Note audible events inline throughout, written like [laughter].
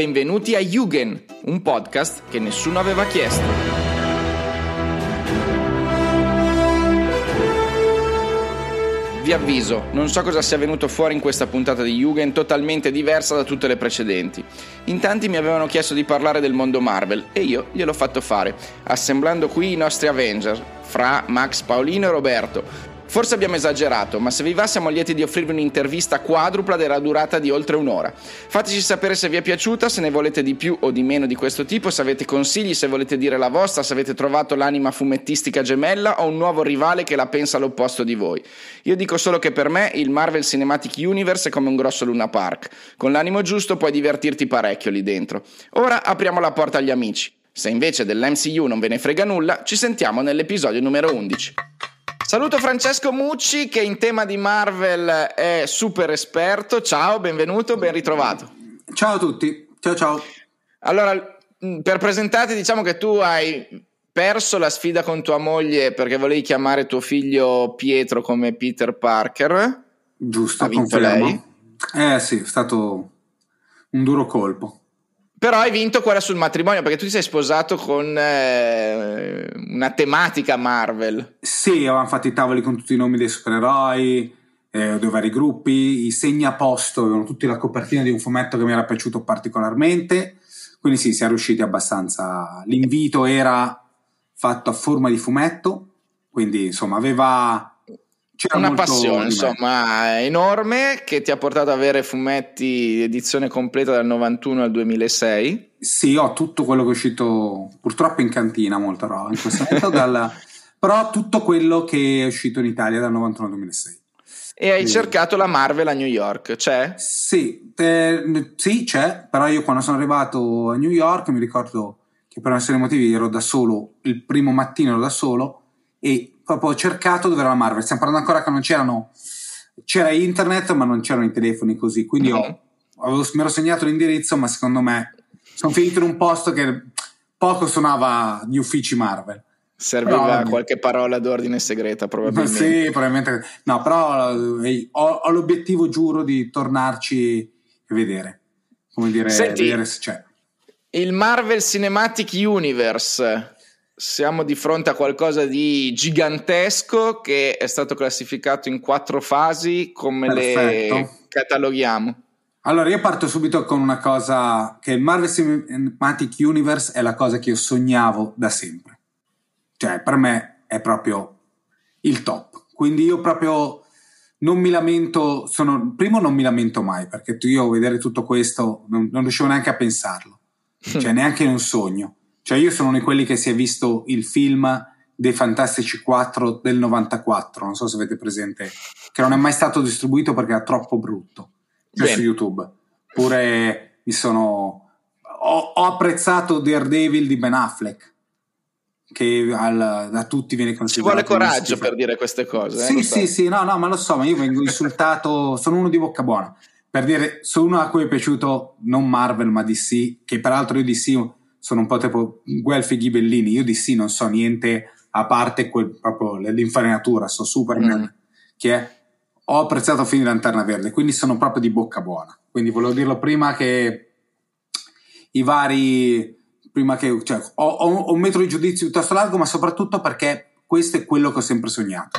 Benvenuti a Jugend, un podcast che nessuno aveva chiesto. Vi avviso, non so cosa sia venuto fuori in questa puntata di Jugend totalmente diversa da tutte le precedenti. In tanti mi avevano chiesto di parlare del mondo Marvel e io gliel'ho fatto fare, assemblando qui i nostri Avengers, Fra, Max, Paolino e Roberto, Forse abbiamo esagerato, ma se vi va siamo lieti di offrirvi un'intervista quadrupla della durata di oltre un'ora. Fateci sapere se vi è piaciuta, se ne volete di più o di meno di questo tipo, se avete consigli, se volete dire la vostra, se avete trovato l'anima fumettistica gemella o un nuovo rivale che la pensa all'opposto di voi. Io dico solo che per me il Marvel Cinematic Universe è come un grosso Luna Park. Con l'animo giusto puoi divertirti parecchio lì dentro. Ora apriamo la porta agli amici. Se invece dell'MCU non ve ne frega nulla, ci sentiamo nell'episodio numero 11. Saluto Francesco Mucci che in tema di Marvel è super esperto. Ciao, benvenuto, ben ritrovato. Ciao a tutti, ciao ciao. Allora, per presentarti diciamo che tu hai perso la sfida con tua moglie perché volevi chiamare tuo figlio Pietro come Peter Parker. Giusto, ha vinto confermo. lei. Eh sì, è stato un duro colpo. Però hai vinto quella sul matrimonio perché tu ti sei sposato con eh, una tematica Marvel. Sì, avevamo fatto i tavoli con tutti i nomi dei supereroi, eh, dei vari gruppi, i segni a posto, avevano tutti la copertina di un fumetto che mi era piaciuto particolarmente. Quindi sì, siamo riusciti abbastanza. L'invito era fatto a forma di fumetto, quindi insomma aveva c'era una passione insomma enorme che ti ha portato ad avere fumetti edizione completa dal 91 al 2006 sì ho tutto quello che è uscito purtroppo in cantina molto roba in questo momento [laughs] dal, però tutto quello che è uscito in Italia dal 91 al 2006 e hai Quindi. cercato la Marvel a New York, c'è? Sì, eh, sì, c'è, però io quando sono arrivato a New York mi ricordo che per una serie di motivi ero da solo, il primo mattino ero da solo e proprio ho cercato dove era la Marvel. Stiamo parlando ancora che non c'erano, c'era internet, ma non c'erano i telefoni così. Quindi mm-hmm. ho, avevo, mi ero segnato l'indirizzo, ma secondo me sono finito in un posto che poco suonava gli uffici Marvel. Serviva però, qualche parola d'ordine segreta, probabilmente. Sì, probabilmente. No, però eh, ho, ho, l'obiettivo, giuro, di tornarci e vedere. Come dire, Senti, vedere se c'è. Il Marvel Cinematic Universe siamo di fronte a qualcosa di gigantesco che è stato classificato in quattro fasi. Come Perfetto. le cataloghiamo? Allora, io parto subito con una cosa che il Marvel Cinematic Universe è la cosa che io sognavo da sempre. Cioè, per me è proprio il top. Quindi io proprio non mi lamento, sono, primo non mi lamento mai, perché io vedere tutto questo non, non riuscivo neanche a pensarlo, [laughs] cioè neanche in un sogno. Cioè io sono uno di quelli che si è visto il film dei Fantastici 4 del 94, non so se avete presente, che non è mai stato distribuito perché era troppo brutto cioè su YouTube. Pure mi sono... Ho, ho, apprezzato Daredevil di Ben Affleck, che al, da tutti viene considerato... Ci vuole coraggio per dire queste cose. Eh, sì, sì, sì, no, no, ma lo so, ma io vengo insultato, sono uno di bocca buona. Per dire, sono uno a cui è piaciuto non Marvel ma DC, che peraltro io DC sono un po' tipo Guelfi Ghibellini. Io di sì non so niente a parte quel, proprio l'infarinatura, so Superman, mm. che è, ho apprezzato film di Lanterna Verde, quindi sono proprio di bocca buona. Quindi volevo dirlo prima che i vari, prima che, cioè, ho, ho un metro di giudizio piuttosto largo, ma soprattutto perché questo è quello che ho sempre sognato.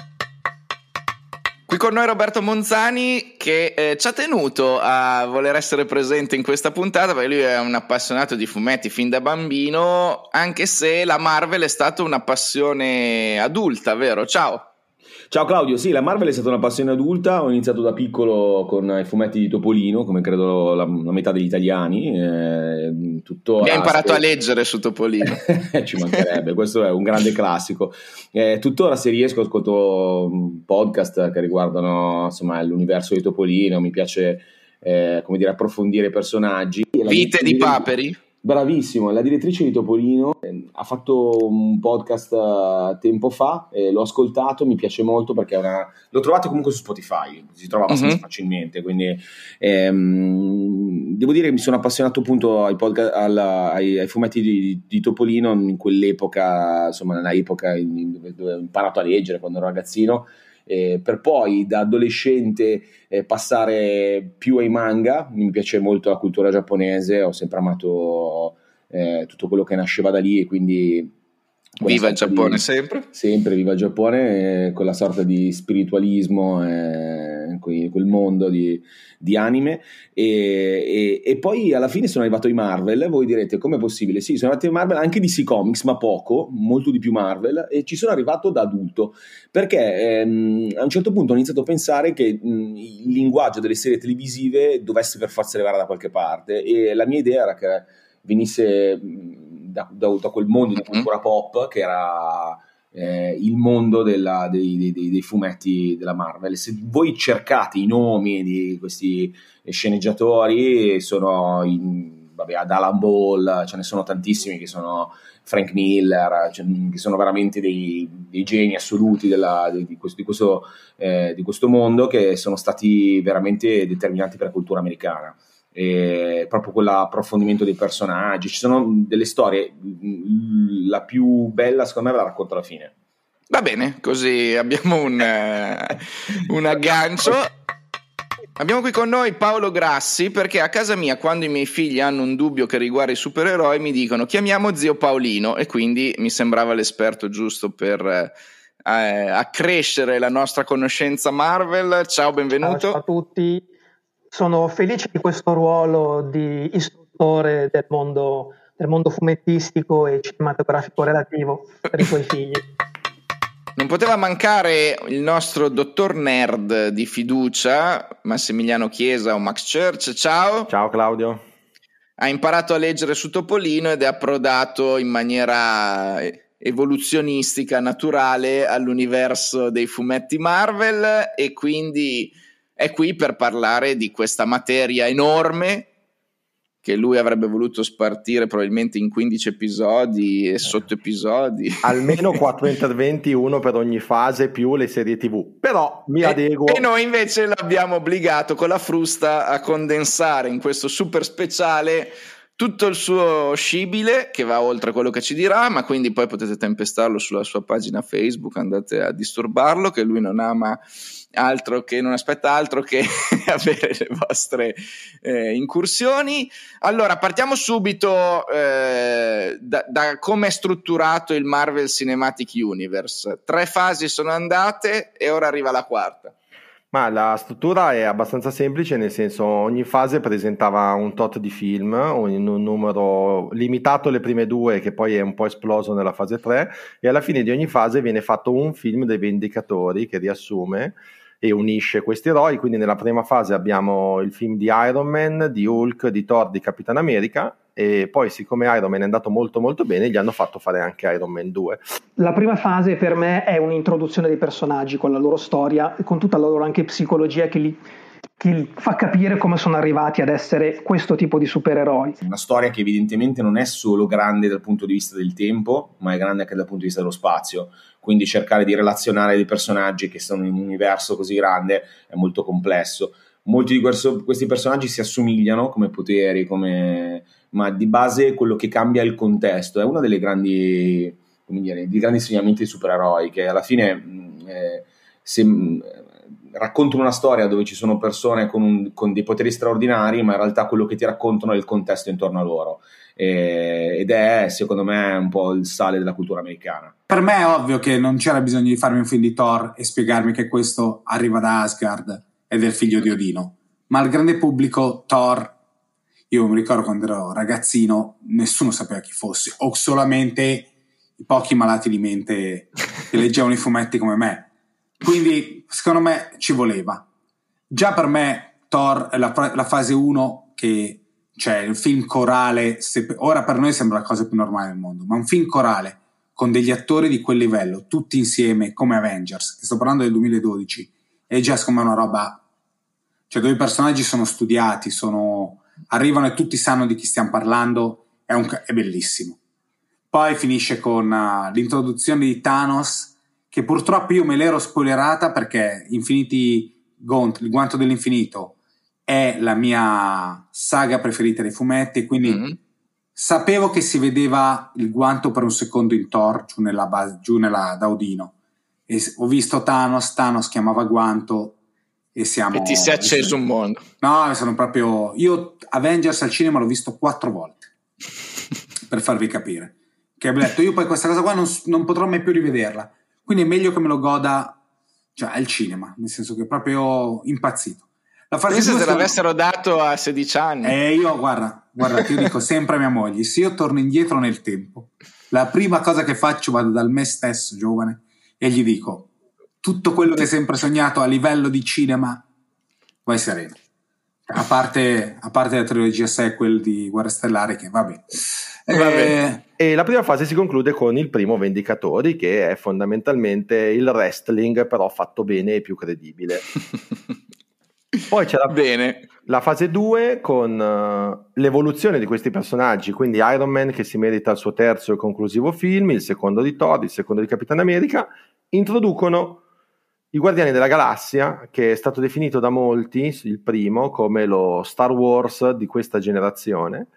Qui con noi Roberto Monzani che eh, ci ha tenuto a voler essere presente in questa puntata perché lui è un appassionato di fumetti fin da bambino, anche se la Marvel è stata una passione adulta, vero? Ciao. Ciao Claudio, sì, la Marvel è stata una passione adulta, ho iniziato da piccolo con i fumetti di Topolino, come credo la, la metà degli italiani. Eh, Mi ha imparato a leggere su Topolino. [laughs] Ci mancherebbe, questo è un grande classico. Eh, tuttora se riesco ascolto podcast che riguardano insomma, l'universo di Topolino, mi piace eh, come dire, approfondire i personaggi. Vite di paperi? Bravissimo, la direttrice di Topolino eh, ha fatto un podcast uh, tempo fa, eh, l'ho ascoltato, mi piace molto perché una... l'ho trovato comunque su Spotify, si trova abbastanza uh-huh. facilmente, quindi ehm, devo dire che mi sono appassionato appunto ai, podcast, alla, ai, ai fumetti di, di, Topolino in quell'epoca, insomma nella epoca in, dove ho imparato a leggere quando ero ragazzino eh, per poi da adolescente eh, passare più ai manga, mi piace molto la cultura giapponese, ho sempre amato eh, tutto quello che nasceva da lì e quindi... Viva il Giappone di, sempre? Sempre, viva il Giappone, eh, quella sorta di spiritualismo, eh, quel mondo di, di anime. E, e, e, poi alla fine sono arrivato ai Marvel voi direte com'è possibile? Sì, sono arrivato ai Marvel anche DC Comics ma poco, molto di più Marvel e ci sono arrivato da adulto. Perché ehm, a un certo punto ho iniziato a pensare che mh, il linguaggio delle serie televisive dovesse per forza arrivare da qualche parte e la mia idea era che venisse da, da, da quel mondo di cultura pop che era eh, il mondo della, dei, dei, dei, fumetti della Marvel. Se voi cercate i nomi di questi sceneggiatori, sono in, vabbè, ad Alan Ball, ce ne sono tantissimi che sono Frank Miller, cioè, che sono veramente dei, dei geni assoluti della, di, questo, di, questo, eh, di questo mondo che sono stati veramente determinanti per la cultura americana e proprio quell'approfondimento dei personaggi. Ci sono delle storie, la più bella secondo me ve la racconto alla fine. Va bene, così abbiamo un, uh, un aggancio. Abbiamo qui con noi Paolo Grassi perché a casa mia quando i miei figli hanno un dubbio che riguarda i supereroi mi dicono chiamiamo zio Paolino e quindi mi sembrava l'esperto giusto per eh, accrescere la nostra conoscenza Marvel. Ciao, benvenuto. Ciao a tutti. Sono felice di questo ruolo di istruttore del mondo, del mondo fumettistico e cinematografico relativo per i tuoi figli. Non poteva mancare il nostro dottor nerd di fiducia, Massimiliano Chiesa o Max Church. Ciao. Ciao Claudio. Ha imparato a leggere su Topolino ed è approdato in maniera evoluzionistica, naturale all'universo dei fumetti Marvel e quindi è qui per parlare di questa materia enorme che lui avrebbe voluto spartire probabilmente in 15 episodi e sotto episodi. [laughs] Almeno 4 [laughs] interventi, uno per ogni fase più le serie TV. Però mi adeguo. E, e noi invece l'abbiamo obbligato con la frusta a condensare in questo super speciale tutto il suo scibile che va oltre quello che ci dirà, ma quindi poi potete tempestarlo sulla sua pagina Facebook, andate a disturbarlo che lui non ama altro che non aspetta altro che [laughs] avere le vostre eh, incursioni. Allora, partiamo subito eh, da, da come è strutturato il Marvel Cinematic Universe. Tre fasi sono andate e ora arriva la quarta. Ma la struttura è abbastanza semplice, nel senso ogni fase presentava un tot di film, un, un numero limitato le prime due che poi è un po' esploso nella fase 3 e alla fine di ogni fase viene fatto un film dei Vendicatori che riassume e unisce questi eroi. Quindi nella prima fase abbiamo il film di Iron Man, di Hulk, di Thor, di Capitan America e poi siccome Iron Man è andato molto molto bene gli hanno fatto fare anche Iron Man 2. La prima fase per me è un'introduzione dei personaggi con la loro storia, con tutta la loro anche psicologia che li che fa capire come sono arrivati ad essere questo tipo di supereroi. Una storia che evidentemente non è solo grande dal punto di vista del tempo, ma è grande anche dal punto di vista dello spazio. Quindi cercare di relazionare dei personaggi che sono in un universo così grande è molto complesso. Molti di questi personaggi si assomigliano come poteri, come... ma di base quello che cambia è il contesto. È uno dei grandi insegnamenti dei supereroi che alla fine eh, se, raccontano una storia dove ci sono persone con, un, con, dei poteri straordinari, ma in realtà quello che ti raccontano è il contesto intorno a loro. E, ed è, secondo me, un po' il sale della cultura americana. Per me è ovvio che non c'era bisogno di farmi un film di Thor e spiegarmi che questo arriva da Asgard ed è il figlio di Odino. Ma al grande pubblico, Thor, io mi ricordo quando ero ragazzino, nessuno sapeva chi fosse, o solamente i pochi malati di mente che leggevano i fumetti come me quindi, secondo me, ci voleva. Già per me, Thor la, la fase 1 che cioè il film corale, se, ora per noi sembra la cosa più normale del mondo, ma un film corale con degli attori di quel livello, tutti insieme come Avengers, sto parlando del 2012, è già secondo me una roba, cioè dove i personaggi sono studiati, sono, arrivano e tutti sanno di chi stiamo parlando, è, un, è bellissimo. Poi finisce con uh, l'introduzione di Thanos che purtroppo io me l'ero spoilerata perché Infinity Gauntlet, il guanto dell'infinito, è la mia saga preferita dei fumetti, quindi mm-hmm. sapevo che si vedeva il guanto per un secondo in Thor giù nella, base, giù nella Daudino. e ho visto Thanos, Thanos chiamava Guanto e siamo... E ti si è acceso un mondo. No, sono proprio... Io Avengers al cinema l'ho visto quattro volte, [laughs] per farvi capire. Che ho detto, io poi questa cosa qua non, non potrò mai più rivederla. Quindi è meglio che me lo goda cioè, al cinema, nel senso che è proprio impazzito. La fase Penso se l'avessero dato a 16 anni. Eh, io, guarda, guarda, ti dico [laughs] sempre a mia moglie, se io torno indietro nel tempo, la prima cosa che faccio vado dal me stesso giovane e gli dico tutto quello che hai sempre sognato a livello di cinema, vai sereno. A parte, a parte la trilogia sequel di Guerra Stellare, che vabbè. Eh, vabbè. E la prima fase si conclude con il primo Vendicatori, che è fondamentalmente il wrestling, però fatto bene e più credibile. [laughs] Poi c'è la, bene. la fase 2 con uh, l'evoluzione di questi personaggi, quindi Iron Man che si merita il suo terzo e conclusivo film, il secondo di Thor, il secondo di Capitan America, introducono i Guardiani della Galassia, che è stato definito da molti, il primo, come lo Star Wars di questa generazione.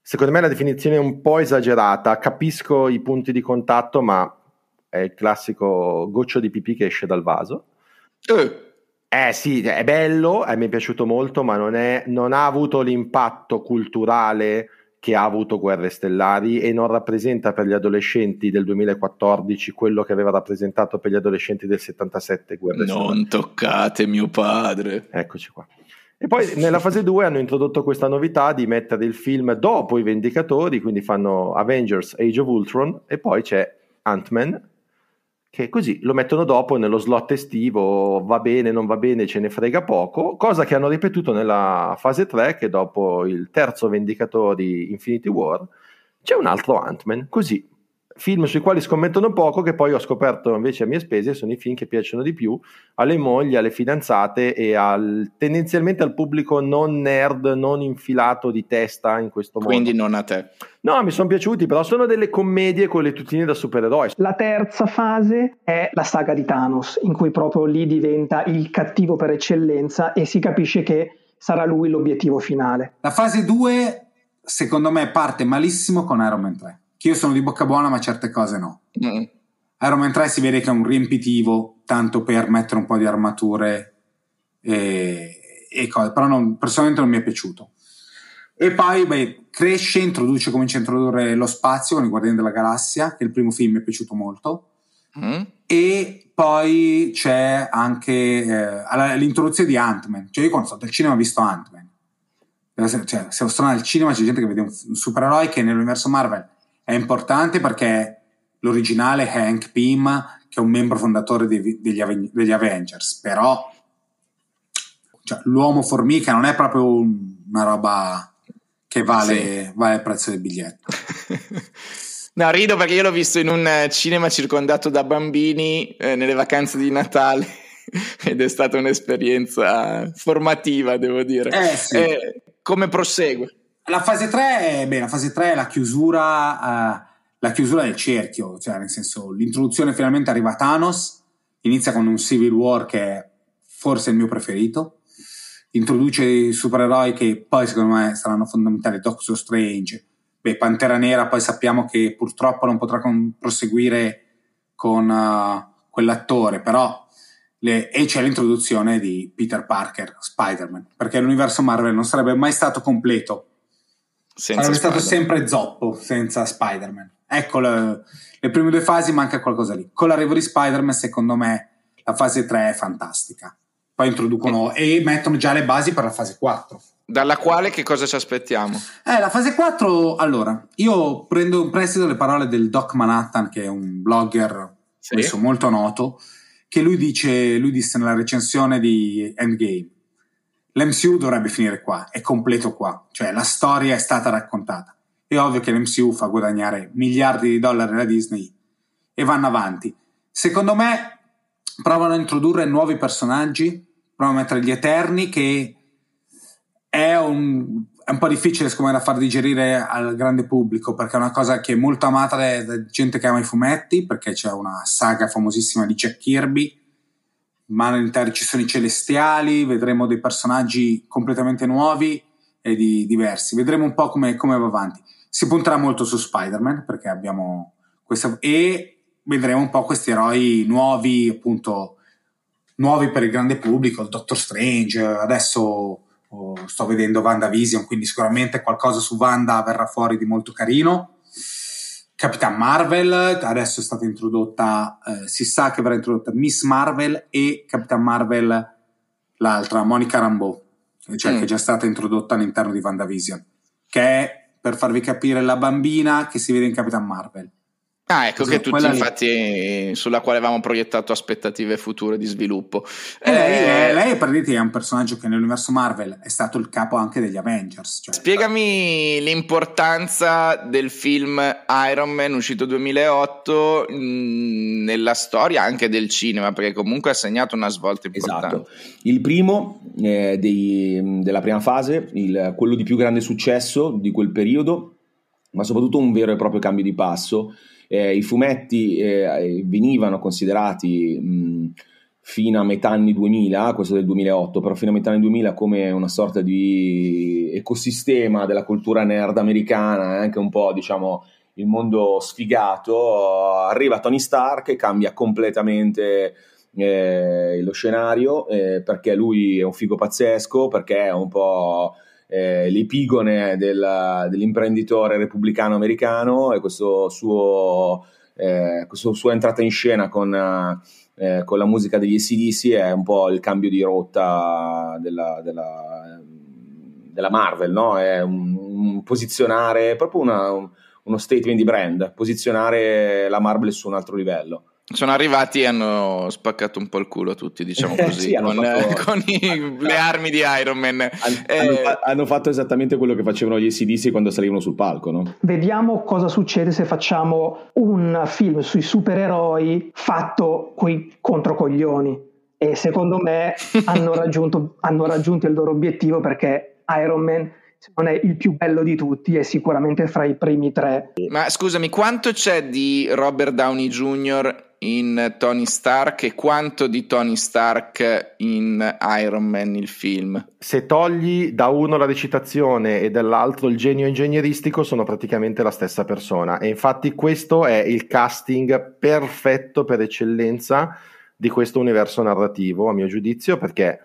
Secondo me la definizione è un po' esagerata, capisco i punti di contatto, ma è il classico goccio di pipì che esce dal vaso. Eh. Eh sì, è bello, eh, mi è piaciuto molto, ma non, è, non ha avuto l'impatto culturale che ha avuto Guerre Stellari e non rappresenta per gli adolescenti del 2014 quello che aveva rappresentato per gli adolescenti del 77 Guerre non Stellari. Non toccate mio padre. Eccoci qua. E poi nella fase 2 hanno introdotto questa novità di mettere il film dopo i Vendicatori, quindi fanno Avengers Age of Ultron e poi c'è Ant-Man che così lo mettono dopo nello slot estivo, va bene, non va bene, ce ne frega poco, cosa che hanno ripetuto nella fase 3 che dopo il terzo Vendicatori Infinity War c'è un altro Ant-Man, così film sui quali scommettono poco, che poi ho scoperto invece a mie spese, sono i film che piacciono di più alle mogli, alle fidanzate e al, tendenzialmente al pubblico non nerd, non infilato di testa in questo modo. Quindi non a te. No, mi sono piaciuti, però sono delle commedie con le tutine da supereroi. La terza fase è la saga di Thanos, in cui proprio lì diventa il cattivo per eccellenza e si capisce che sarà lui l'obiettivo finale. La fase 2, secondo me, parte malissimo con Iron Man 3 che io sono di bocca buona, ma certe cose no. Mm. Iron Man 3 si vede che è un riempitivo, tanto per mettere un po' di armature e, e cose, però non, personalmente non mi è piaciuto. E poi beh, cresce, introduce, comincia a introdurre lo spazio con i Guardiani della Galassia, che il primo film mi è piaciuto molto. Mm. E poi c'è anche eh, l'introduzione di Ant-Man. Cioè, io quando sono stato al cinema ho visto Ant-Man. Cioè, se sono al cinema c'è gente che vede un supereroe che nell'universo Marvel è importante perché l'originale è Hank Pym, che è un membro fondatore degli, degli Avengers, però cioè, l'uomo formica non è proprio una roba che vale, sì. vale il prezzo del biglietto. [laughs] No, rido perché io l'ho visto in un eh, cinema circondato da bambini eh, nelle vacanze di Natale [laughs] ed è stata un'esperienza formativa, devo dire. Eh, sì. eh, come prosegue? La fase 3 è, beh, la fase 3 è la chiusura, uh, la chiusura del cerchio, cioè nel senso l'introduzione finalmente arriva a Thanos, inizia con un Civil War che è forse il mio preferito, introduce i supereroi che poi secondo me saranno fondamentali, Doctor Strange, beh, Pantera Nera poi sappiamo che purtroppo non potrà con, proseguire con uh, quell'attore, però le, e c'è l'introduzione di Peter Parker, Spider-Man, perché l'universo Marvel non sarebbe mai stato completo senza Sarebbe stato sempre zoppo senza Spider-Man. Ecco le, le, prime due fasi, manca qualcosa lì. Con l'arrivo di Spider-Man, secondo me, la fase 3 è fantastica. Poi introducono e, e mettono già le basi per la fase 4. Dalla quale che cosa ci aspettiamo? Eh, la fase 4, allora, io prendo in prestito le parole del Doc Manhattan, che è un blogger sì. molto noto, che lui dice, lui disse nella recensione di Endgame, l'MCU dovrebbe finire qua, è completo qua, cioè la storia è stata raccontata. È ovvio che l'MCU fa guadagnare miliardi di dollari alla Disney e vanno avanti. Secondo me provano a introdurre nuovi personaggi, provano a mettere gli Eterni che è un, è un po' difficile secondo me da far digerire al grande pubblico perché è una cosa che è molto amata da gente che ama i fumetti perché c'è una saga famosissima di Jack Kirby ma all'interno ci sono i celestiali, vedremo dei personaggi completamente nuovi e di, diversi. Vedremo un po' come, come va avanti. Si punterà molto su Spider-Man perché abbiamo questa. e vedremo un po' questi eroi nuovi, appunto, nuovi per il grande pubblico, il Doctor Strange, adesso oh, sto vedendo WandaVision, quindi sicuramente qualcosa su Wanda verrà fuori di molto carino. Capitan Marvel, adesso è stata introdotta, eh, si sa che verrà introdotta Miss Marvel e Capitan Marvel, l'altra, Monica Rambeau, cioè mm. che è già stata introdotta all'interno di WandaVision, che è, per farvi capire, la bambina che si vede in Capitan Marvel. Ah, ecco che tutti infatti sulla quale avevamo proiettato aspettative future di sviluppo. E lei, eh, lei è, per è un personaggio che nell'universo Marvel è stato il capo anche degli Avengers. Cioè, Spiegami l'importanza del film Iron Man uscito 2008 mh, mm, nella storia anche del cinema, perché comunque ha segnato una svolta importante. Esatto. Il primo eh, dei, della prima fase, il, quello di più grande successo di quel periodo, ma soprattutto un vero e proprio cambio di passo eh, i fumetti eh, venivano considerati mh, fino a metà anni 2000, questo del 2008, però fino a metà anni 2000 come una sorta di ecosistema della cultura nerd americana, anche un po' diciamo il mondo sfigato, arriva Tony Stark e cambia completamente eh, lo scenario eh, perché lui è un figo pazzesco, perché è un po' eh, l'epigone del, dell'imprenditore repubblicano americano e questo suo, eh, questa sua entrata in scena con, eh, con, la musica degli ACDC è un po' il cambio di rotta della, della, della Marvel, no? è un, un posizionare proprio una, un, uno statement di brand, posizionare la Marvel su un altro livello sono arrivati e hanno spaccato un po' il culo a tutti, diciamo [laughs] così, sì, con, fatto... [laughs] con i, le [laughs] armi di Iron Man. Han, eh... hanno, hanno, fatto esattamente quello che facevano gli ACDC quando salivano sul palco, no? Vediamo cosa succede se facciamo un film sui supereroi fatto coi controcoglioni. E secondo me hanno, raggiunto, hanno raggiunto il loro obiettivo perché Iron Man non è il più bello di tutti, è sicuramente fra i primi tre. Ma scusami, quanto c'è di Robert Downey Jr. in Tony Stark e quanto di Tony Stark in Iron Man il film? Se togli da uno la recitazione e dall'altro il genio ingegneristico sono praticamente la stessa persona e infatti questo è il casting perfetto per eccellenza di questo universo narrativo a mio giudizio perché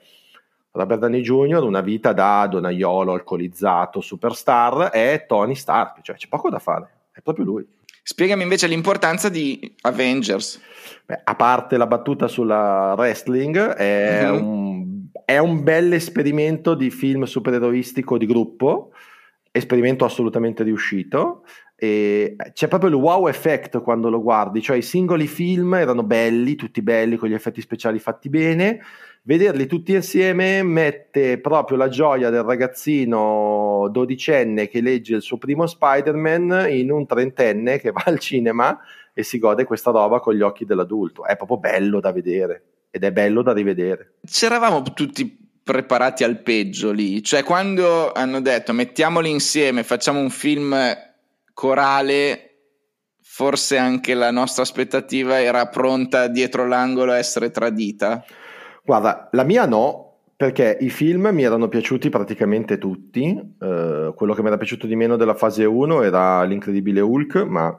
Robert Downey Jr., una vita da donaiolo, alcolizzato, superstar, è Tony Stark, cioè c'è poco da fare, è proprio lui. Spiegami invece l'importanza di Avengers. Beh, a parte la battuta sulla wrestling, è, mm-hmm. un, è un bel esperimento di film supereroistico di gruppo, esperimento assolutamente riuscito. E c'è proprio il wow effect quando lo guardi, cioè i singoli film erano belli, tutti belli, con gli effetti speciali fatti bene vederli tutti insieme mette proprio la gioia del ragazzino dodicenne che legge il suo primo Spider-Man in un trentenne che va al cinema e si gode questa roba con gli occhi dell'adulto. È proprio bello da vedere ed è bello da rivedere. C'eravamo tutti preparati al peggio lì, cioè quando hanno detto mettiamoli insieme, facciamo un film corale forse anche la nostra aspettativa era pronta dietro l'angolo a essere tradita? Guarda, la mia no, perché i film mi erano piaciuti praticamente tutti. Eh, quello che mi era piaciuto di meno della fase 1 era L'incredibile Hulk, ma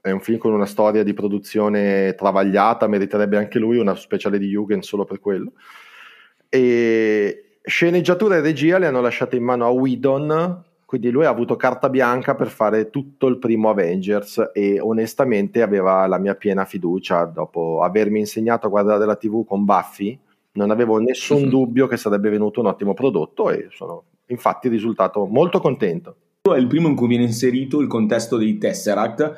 è un film con una storia di produzione travagliata, meriterebbe anche lui una speciale di Jugend solo per quello. E sceneggiatura e regia le hanno lasciate in mano a Whedon, quindi lui ha avuto carta bianca per fare tutto il primo Avengers e onestamente aveva la mia piena fiducia dopo avermi insegnato a guardare la TV con Buffy non avevo nessun mm-hmm. dubbio che sarebbe venuto un ottimo prodotto e sono infatti risultato molto contento. È il primo in cui viene inserito il contesto dei Tesseract.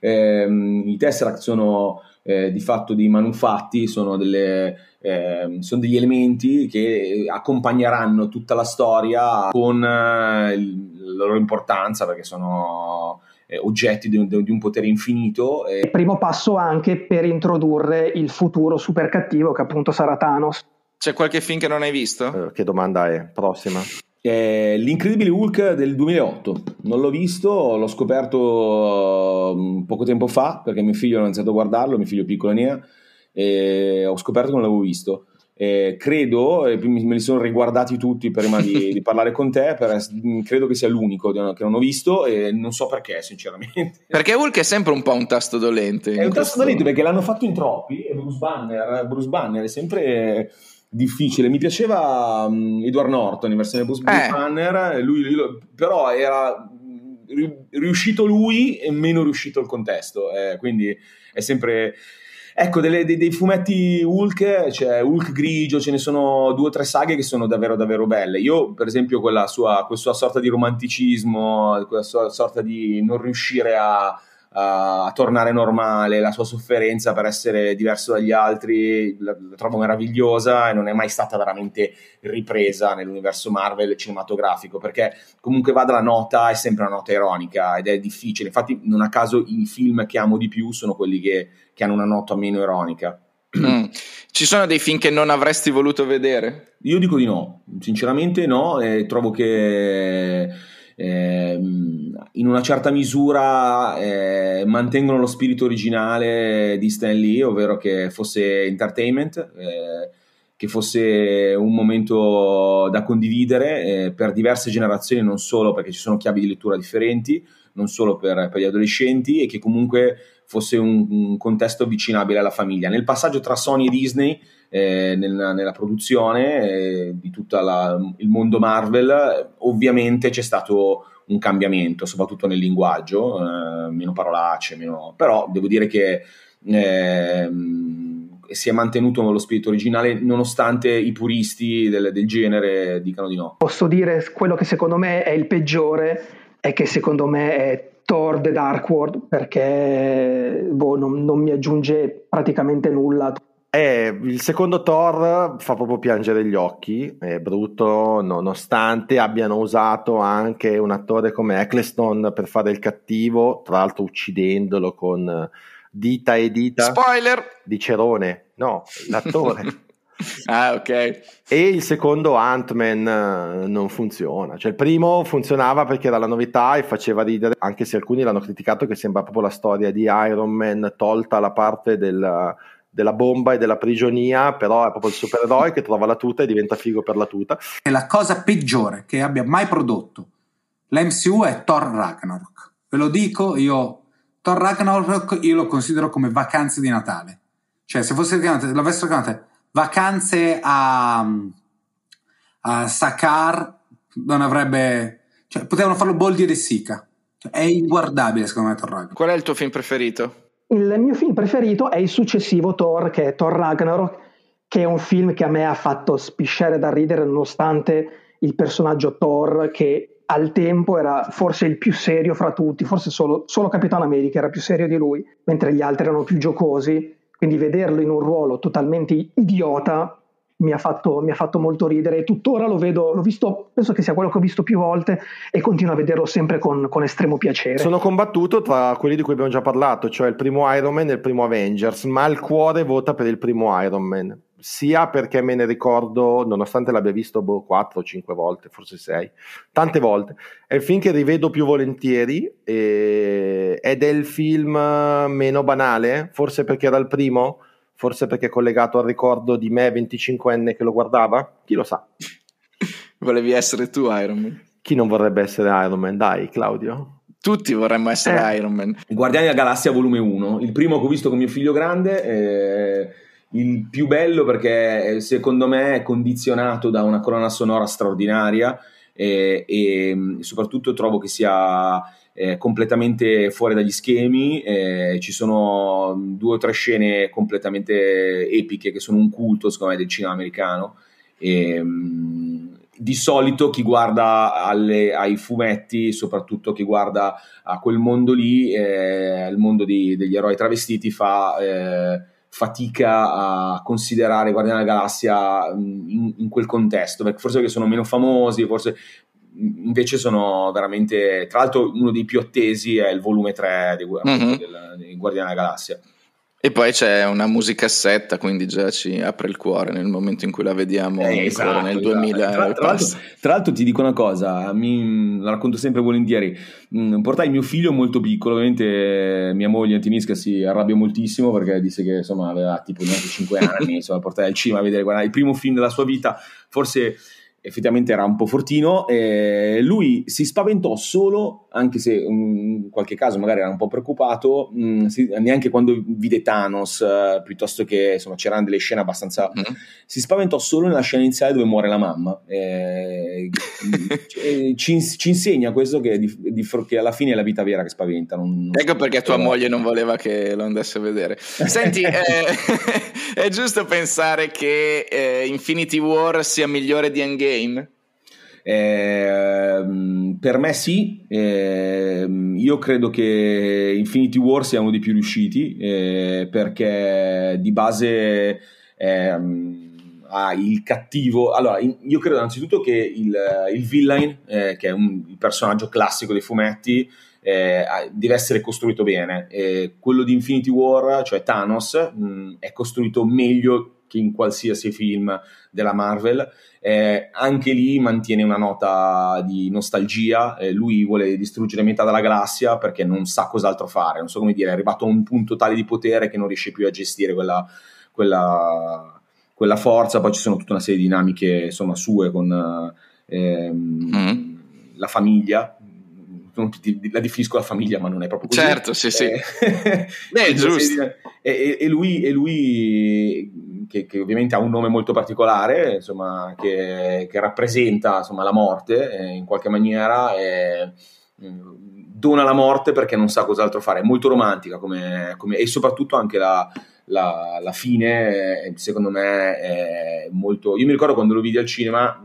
Eh, I Tesseract sono eh, di fatto dei manufatti, sono, delle, eh, sono, degli elementi che accompagneranno tutta la storia con eh, la loro importanza perché sono eh, oggetti di un, di un, potere infinito. E... Il primo passo anche per introdurre il futuro super cattivo che appunto sarà Thanos. C'è qualche film che non hai visto? Eh, che domanda è? Prossima. Eh, L'incredibile Hulk del 2008, non l'ho visto, l'ho scoperto um, poco tempo fa perché mio figlio ha iniziato a guardarlo, mio figlio piccolo ne ha, e ho scoperto che non l'avevo visto. Eh, credo, me li sono riguardati tutti prima di, [laughs] di parlare con te, per, credo che sia l'unico che non ho visto e non so perché, sinceramente. Perché Hulk è sempre un po' un tasto dolente. È un tasto dolente perché l'hanno fatto in troppi e Bruce Banner, Bruce Banner è sempre difficile. Mi piaceva um, Edward Norton in versione Bruce eh. Banner, lui, lui, però era riuscito lui e meno riuscito il contesto, eh, quindi è sempre Ecco, delle, dei, dei, fumetti Hulk, cioè Hulk grigio, ce ne sono due o tre saghe che sono davvero davvero belle. Io, per esempio, quella sua, quella sua sorta di romanticismo, quella sua sorta di non riuscire a, a, tornare normale, la sua sofferenza per essere diverso dagli altri, la, la, trovo meravigliosa e non è mai stata veramente ripresa nell'universo Marvel cinematografico, perché comunque va dalla nota, è sempre una nota ironica ed è difficile. Infatti, non a caso i film che amo di più sono quelli che, che hanno una nota meno ironica. Mm. Ci sono dei film che non avresti voluto vedere? Io dico di no, sinceramente no, e trovo che eh, in una certa misura eh, mantengono lo spirito originale di Stan Lee, ovvero che fosse entertainment, eh, che fosse un momento da condividere eh, per diverse generazioni, non solo perché ci sono chiavi di lettura differenti, non solo per, per gli adolescenti, e che comunque fosse un, un, contesto avvicinabile alla famiglia. Nel passaggio tra Sony e Disney, eh, nella, nella, produzione eh, di tutto il mondo Marvel, ovviamente c'è stato un cambiamento, soprattutto nel linguaggio, eh, meno parolacce, meno... però devo dire che ehm, si è mantenuto lo spirito originale nonostante i puristi del, del genere dicano di no. Posso dire quello che secondo me è il peggiore, è che secondo me è Thor The Dark World perché boh, non, non, mi aggiunge praticamente nulla. Eh, il secondo Thor fa proprio piangere gli occhi, è brutto nonostante abbiano usato anche un attore come Eccleston per fare il cattivo, tra l'altro uccidendolo con dita e dita. Spoiler! Di Cerone, no, l'attore. [laughs] ah, ok. E il secondo Ant-Man eh, non funziona. Cioè, il primo funzionava perché era la novità e faceva ridere, anche se alcuni l'hanno criticato, che sembra proprio la storia di Iron Man tolta la parte del, della bomba e della prigionia, però è proprio il supereroe che trova la tuta e diventa figo per la tuta. È la cosa peggiore che abbia mai prodotto l'MCU è Thor Ragnarok. Ve lo dico, io Thor Ragnarok io lo considero come vacanze di Natale. Cioè, se fosse chiamate, l'avessero chiamate vacanze a, a Sakar non avrebbe cioè, potevano farlo Boldi e De Sica cioè, è inguardabile secondo me Thor Ragnarok qual è il tuo film preferito? Il mio film preferito è il successivo Thor che è Thor Ragnarok che è un film che a me ha fatto spisciare da ridere nonostante il personaggio Thor che al tempo era forse il più serio fra tutti, forse solo, solo Capitano America era più serio di lui, mentre gli altri erano più giocosi. Quindi vederlo in un ruolo totalmente idiota mi ha, fatto, mi ha fatto, molto ridere e tuttora lo vedo, l'ho visto, penso che sia quello che ho visto più volte e continuo a vederlo sempre con, con, estremo piacere. Sono combattuto tra quelli di cui abbiamo già parlato, cioè il primo Iron Man e il primo Avengers, ma il cuore vota per il primo Iron Man sia perché me ne ricordo, nonostante l'abbia visto boh, 4 o 5 volte, forse 6, tante volte, è il film che rivedo più volentieri e... ed è il film meno banale, forse perché era il primo, forse perché è collegato al ricordo di me 25enne che lo guardava, chi lo sa. [laughs] Volevi essere tu Iron Man? Chi non vorrebbe essere Iron Man? Dai Claudio. Tutti vorremmo essere eh. Iron Man. Guardiani della Galassia volume 1, il primo che ho visto con mio figlio grande... Eh il più bello perché eh, secondo me è condizionato da una colonna sonora straordinaria e, e mm, soprattutto trovo che sia eh, completamente fuori dagli schemi, eh, ci sono due o tre scene completamente epiche che sono un culto secondo me del cinema americano. E, mm, di solito chi guarda alle, ai fumetti, soprattutto chi guarda a quel mondo lì, eh, il mondo di, degli eroi travestiti, fa eh, fatica a considerare Guardiani della Galassia in, in, quel contesto, perché forse perché sono meno famosi, forse invece sono veramente, tra l'altro uno dei più attesi è il volume 3 di, mm-hmm. del, di Guardiani della Galassia. E poi c'è una musicassetta, quindi già ci apre il cuore nel momento in cui la vediamo eh, esatto, nel 2000. Esatto. Tra, tra, l'altro, tra, l'altro, ti dico una cosa, mi, la racconto sempre volentieri. Mm, portai mio figlio molto piccolo, ovviamente mia moglie Antinisca si arrabbia moltissimo perché disse che insomma aveva tipo neanche 5 [laughs] anni, insomma portai al cinema a vedere guarda, il primo film della sua vita, forse effettivamente era un po' fortino. Eh, lui si spaventò solo, anche se in qualche caso magari era un po' preoccupato, mh, mm, si, neanche quando vide Thanos, eh, piuttosto che insomma c'erano delle scene abbastanza. Mm-hmm. Si spaventò solo nella scena iniziale dove muore la mamma. Eh, ci, ci, insegna questo che, di, di, che, alla fine è la vita vera che spaventa. Non, ecco perché tua moglie non voleva che lo andasse a vedere. Senti, [laughs] eh, [laughs] è giusto pensare che eh, Infinity War sia migliore di Endgame? Game? Eh, per me sì, eh, io credo che Infinity War sia uno dei più riusciti eh, perché di base ehm, ha il cattivo. Allora, io credo innanzitutto che il, il villain, eh, che è un, personaggio classico dei fumetti, eh, deve essere costruito bene. quello di Infinity War, cioè Thanos, mh, è costruito meglio che in qualsiasi film della Marvel. Eh, anche lì mantiene una nota di nostalgia. Eh, lui vuole distruggere metà della galassia perché non sa cos'altro fare. Non so come dire, è arrivato a un punto tale di potere che non riesce più a gestire quella, quella, quella forza. Poi ci sono tutta una serie di dinamiche insomma, sue con ehm, mm. la famiglia la definisco la famiglia, ma non è proprio così. Certo, sì, sì. Eh, [laughs] Beh, giusto. E, e, lui, e lui che, che, ovviamente ha un nome molto particolare, insomma, che, che rappresenta insomma, la morte eh, in qualche maniera, e, mm, dona la morte perché non sa cos'altro fare. È molto romantica come, come, e soprattutto anche la, la, la, fine, secondo me, è molto... Io mi ricordo quando lo vidi al cinema,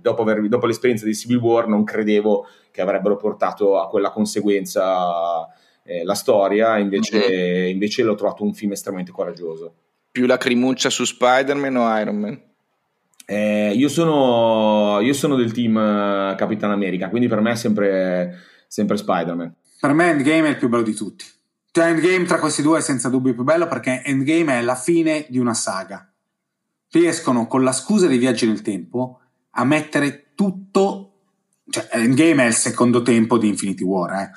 dopo, aver, dopo l'esperienza di Civil War, non credevo che avrebbero portato a quella conseguenza eh, la storia, invece, mm-hmm. invece l'ho trovato un film estremamente coraggioso. Più lacrimuccia su Spider-Man o Iron Man? Eh, io, sono, io, sono, del team uh, Capitan America, quindi per me è sempre, sempre Spider-Man. Per me Endgame è il più bello di tutti. Cioè Endgame tra questi due è senza dubbio il più bello perché Endgame è la fine di una saga. Riescono con la scusa dei viaggi nel tempo a mettere tutto cioè, Endgame è il secondo tempo di Infinity War, eh.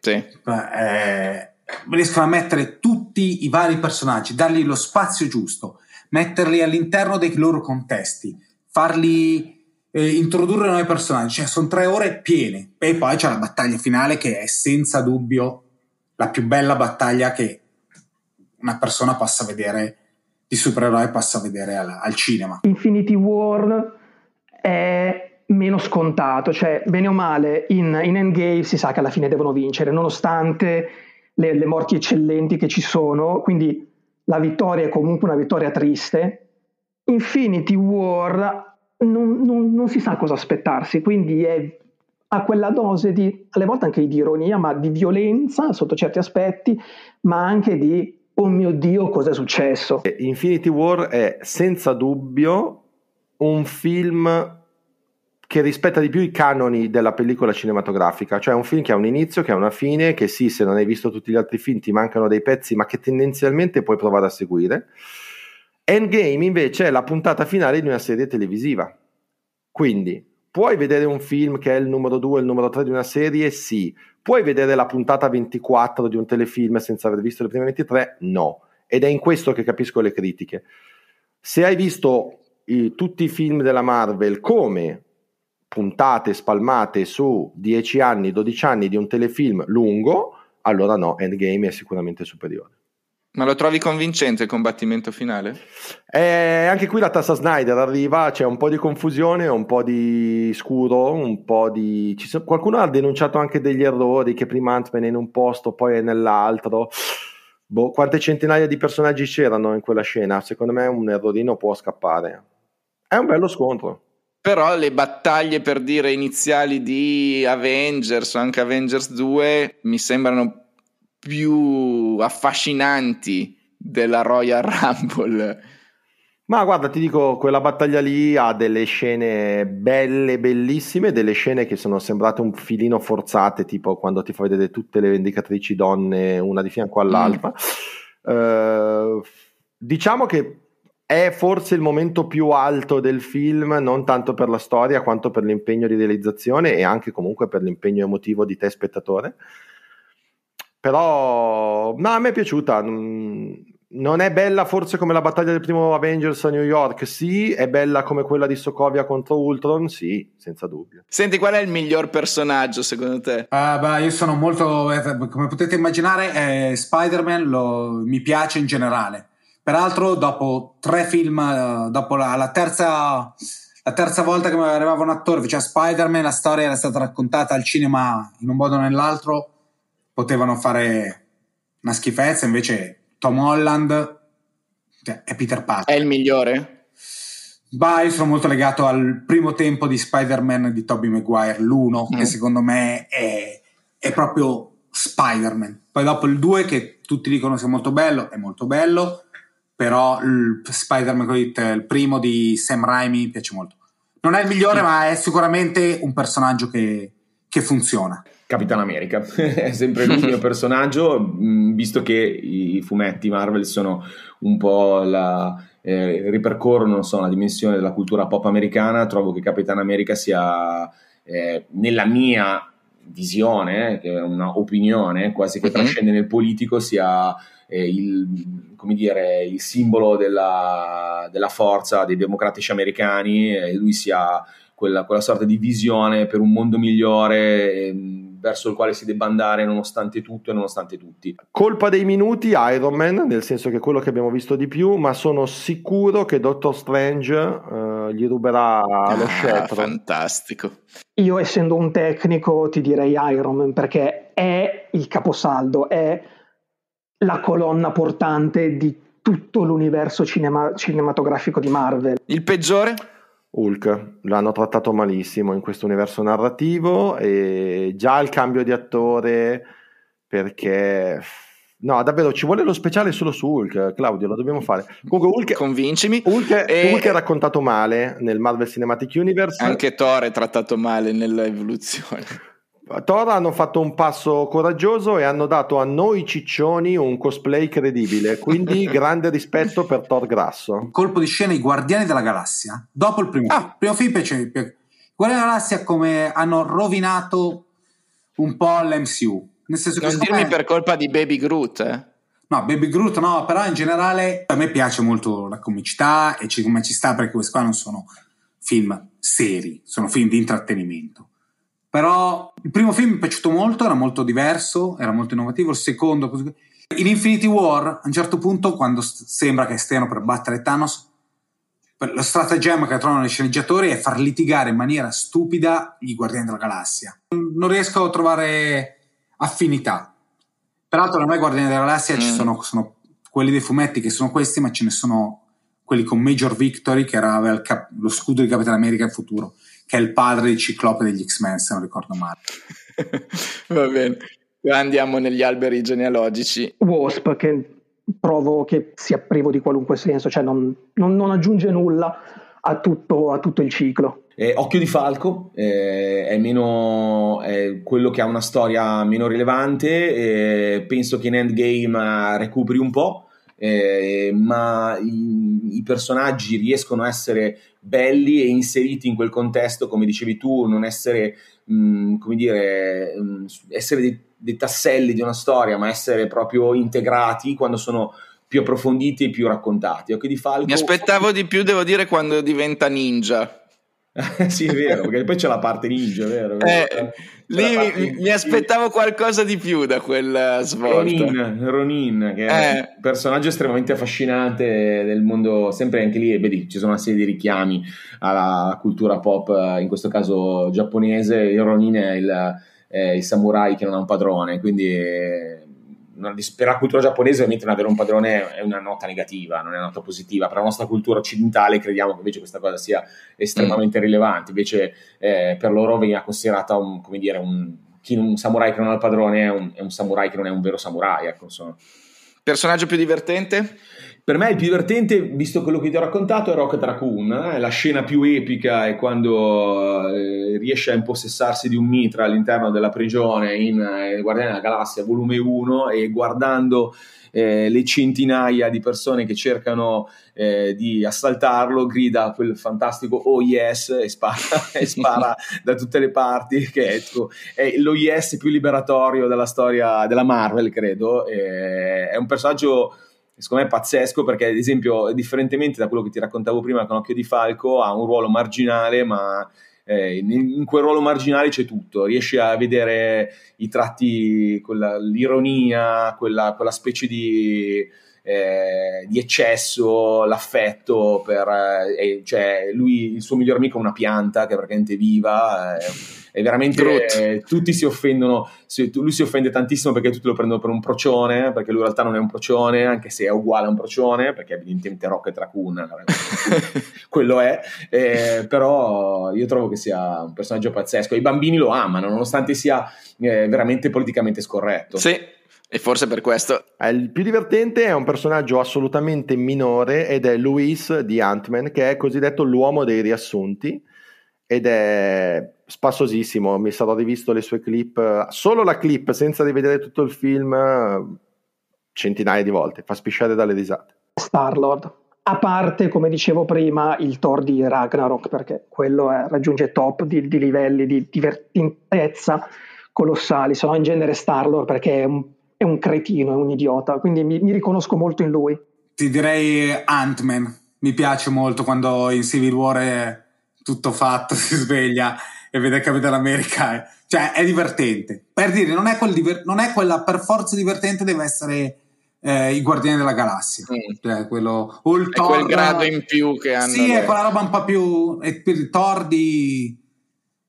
Sì. Eh, riescono a mettere tutti i vari personaggi, dargli lo spazio giusto, metterli all'interno dei loro contesti, farli eh, introdurre nuovi personaggi. Cioè, sono tre ore piene. E poi c'è la battaglia finale che è senza dubbio la più bella battaglia che una persona possa vedere di supereroe possa vedere al, al cinema. Infinity War è meno scontato, cioè bene o male in, in Endgame si sa che alla fine devono vincere, nonostante le, le, morti eccellenti che ci sono, quindi la vittoria è comunque una vittoria triste. Infinity War non, non, non si sa cosa aspettarsi, quindi è, ha quella dose di, alle volte anche di ironia, ma di violenza sotto certi aspetti, ma anche di oh mio Dio, cosa è successo? Infinity War è senza dubbio un film che rispetta di più i canoni della pellicola cinematografica, cioè un film che ha un inizio, che ha una fine, che sì, se non hai visto tutti gli altri film ti mancano dei pezzi, ma che tendenzialmente puoi provare a seguire. Endgame invece è la puntata finale di una serie televisiva. Quindi puoi vedere un film che è il numero 2 il numero 3 di una serie? Sì. Puoi vedere la puntata 24 di un telefilm senza aver visto le prime 23? No. Ed è in questo che capisco le critiche. Se hai visto i, tutti i film della Marvel come puntate spalmate su 10 anni, 12 anni di un telefilm lungo, allora no, Endgame è sicuramente superiore. Ma lo trovi convincente il combattimento finale? Eh, anche qui la tassa Snyder arriva, c'è un po' di confusione, un po' di scuro, un po' di... Sono... Qualcuno ha denunciato anche degli errori, che prima Ant-Man è in un posto, poi è nell'altro. Boh, quante centinaia di personaggi c'erano in quella scena? Secondo me un errorino può scappare. È un bello scontro. Però le battaglie per dire iniziali di Avengers o anche Avengers 2 mi sembrano più affascinanti della Royal Rumble. Ma guarda, ti dico, quella battaglia lì ha delle scene belle, bellissime, delle scene che sono sembrate un filino forzate, tipo quando ti fa vedere tutte le vendicatrici donne una di fianco all'altra. Mm Uh, diciamo che è forse il momento più alto del film, non tanto per la storia quanto per l'impegno di realizzazione e anche comunque per l'impegno emotivo di te spettatore. Però no, a me è piaciuta. Non è bella forse come la battaglia del primo Avengers a New York, sì, è bella come quella di Sokovia contro Ultron, sì, senza dubbio. Senti, qual è il miglior personaggio secondo te? Uh, beh, io sono molto, eh, come potete immaginare, eh, Spider-Man lo, mi piace in generale Peraltro, dopo tre film, eh, dopo la, la, terza, la terza volta che mi arrivava un attore, cioè Spider-Man, la storia era stata raccontata al cinema in un modo o nell'altro, potevano fare una schifezza, invece Tom Holland cioè, è Peter Parker. È il migliore? Bah, io sono molto legato al primo tempo di Spider-Man di Tobey Maguire, l'1, mm. che secondo me è, è proprio Spider-Man. Poi dopo il 2, che tutti dicono sia molto bello, è molto bello però Spider-Man, il primo di Sam Raimi, mi piace molto. Non è il migliore, ma è sicuramente un personaggio che, che funziona. Capitan America [laughs] è sempre il mio [laughs] personaggio, mm, visto che i fumetti Marvel sono un po' la. Eh, ripercorrono so, la dimensione della cultura pop americana. Trovo che Capitan America sia, eh, nella mia visione, che è una opinione quasi che mhm. trascende nel politico, sia eh, il, dire, il, simbolo della, della, forza dei democratici americani e lui sia quella, quella, sorta di visione per un mondo migliore eh, verso il quale si debba andare nonostante tutto e nonostante tutti. Colpa dei minuti Iron Man, nel senso che è quello che abbiamo visto di più, ma sono sicuro che Doctor Strange uh, gli ruberà ah, lo scettro. Fantastico. Io essendo un tecnico ti direi Iron Man perché è il caposaldo, è la colonna portante di tutto l'universo cinema- cinematografico di Marvel. Il peggiore? Hulk, l'hanno trattato malissimo in questo universo narrativo e già il cambio di attore perché no davvero ci vuole lo speciale solo su Hulk Claudio lo dobbiamo fare. Comunque Hulk convincimi. Hulk, e... Hulk è raccontato male nel Marvel Cinematic Universe. Anche Thor è trattato male nell'evoluzione Thor hanno fatto un passo coraggioso e hanno dato a noi ciccioni un cosplay credibile, quindi [laughs] grande rispetto per Thor grasso. Colpo di scena i Guardiani della Galassia, dopo il primo, ah. primo film piace, I Guardiani della Galassia come hanno rovinato un po' l'MCU. Nel senso non dirmi me... per colpa di Baby Groot, eh? No, Baby Groot no, però in generale a me piace molto la comicità e come ci sta perché questi qua non sono film seri, sono film di intrattenimento però il primo film mi è piaciuto molto, era molto diverso, era molto innovativo. Il secondo, in Infinity War, a un certo punto, quando sembra che stiano per battere Thanos, lo stratagemma che trovano i sceneggiatori è far litigare in maniera stupida i Guardiani della Galassia. Non riesco a trovare affinità. Peraltro, è Guardiani della Galassia, mm. ci sono, sono, quelli dei fumetti che sono questi, ma ce ne sono quelli con Major Victory, che era lo scudo di Capitan America in futuro che è il padre di Ciclope degli X-Men, se non ricordo male. [laughs] Va bene, andiamo negli alberi genealogici. Wasp, che trovo che sia privo di qualunque senso, cioè non, non, non aggiunge nulla a tutto, a tutto il ciclo. Eh, Occhio di Falco eh, è, meno, è quello che ha una storia meno rilevante, eh, penso che in Endgame recuperi un po', eh, ma i, i, personaggi riescono a essere belli e inseriti in quel contesto, come dicevi tu, non essere, mh, mm, come dire, mh, mm, essere dei, dei, tasselli di una storia, ma essere proprio integrati quando sono più approfonditi e più raccontati. Occhio di Falco. Mi aspettavo di più, devo dire, quando diventa ninja. [laughs] sì, è vero, perché poi c'è la parte ninja, vero? Eh, lì mi, mi, aspettavo qualcosa di più da quella svolta. Ronin, Ronin che è eh. un personaggio estremamente affascinante del mondo, sempre anche lì, vedi, ci sono una serie di richiami alla cultura pop, in questo caso giapponese. Il Ronin è il, è il samurai che non ha un padrone, quindi per la cultura giapponese ovviamente non avere un padrone è una nota negativa, non è una nota positiva, per la nostra cultura occidentale crediamo che invece questa cosa sia estremamente mm. rilevante, invece eh, per loro veniva considerata un, come dire, un, un samurai che non ha il padrone è un, è un, samurai che non è un vero samurai. Ecco, Personaggio più divertente? Per me il più divertente, visto quello che ti ho raccontato, è Rocket Raccoon. Eh? La scena più epica è quando eh, riesce a impossessarsi di un mitra all'interno della prigione in eh, Guardiani della Galassia volume 1 e guardando eh, le centinaia di persone che cercano eh, di assaltarlo, grida quel fantastico oh yes e spara, [laughs] e spara da tutte le parti, che è, tipo, è, lo yes più liberatorio della storia della Marvel, credo. Eh, è un personaggio secondo me pazzesco perché ad esempio differentemente da quello che ti raccontavo prima con Occhio di Falco ha un ruolo marginale ma eh, in, quel ruolo marginale c'è tutto, riesci a vedere i tratti, quella, l'ironia, quella, quella specie di, eh, di, eccesso, l'affetto per, eh, cioè lui, il suo miglior amico è una pianta che è praticamente viva. Eh, e veramente tutti si offendono, si, lui si offende tantissimo perché tutti lo prendono per un procione, perché lui in realtà non è un procione, anche se è uguale a un procione, perché evidentemente Rocket Raccoon, [laughs] quello è, eh, però io trovo che sia un personaggio pazzesco, i bambini lo amano, nonostante sia eh, veramente politicamente scorretto. Sì, e forse per questo. Eh, il più divertente è un personaggio assolutamente minore ed è Luis di Ant-Man, che è cosiddetto l'uomo dei riassunti ed è spassosissimo. Mi sarò rivisto le sue clip, solo la clip senza rivedere tutto il film centinaia di volte, fa spisciare dalle risate. Star-Lord. A parte, come dicevo prima, il Thor di Ragnarok, perché quello è, raggiunge top di, di, livelli di divertentezza colossali. Sono in genere Star-Lord perché è un, è un cretino, è un idiota, quindi mi, mi riconosco molto in lui. Ti direi Ant-Man. Mi piace molto quando in Civil War è tutto fatto, [laughs] si sveglia e vede Capitan America. Cioè, è divertente. Per dire, non è, quel diver- non è quella per forza divertente, deve essere eh, i Guardiani della Galassia. Mm. Cioè, quello, o il è Thor, quel grado in più che hanno. Sì, le... è quella roba un po' più. È il Thor di.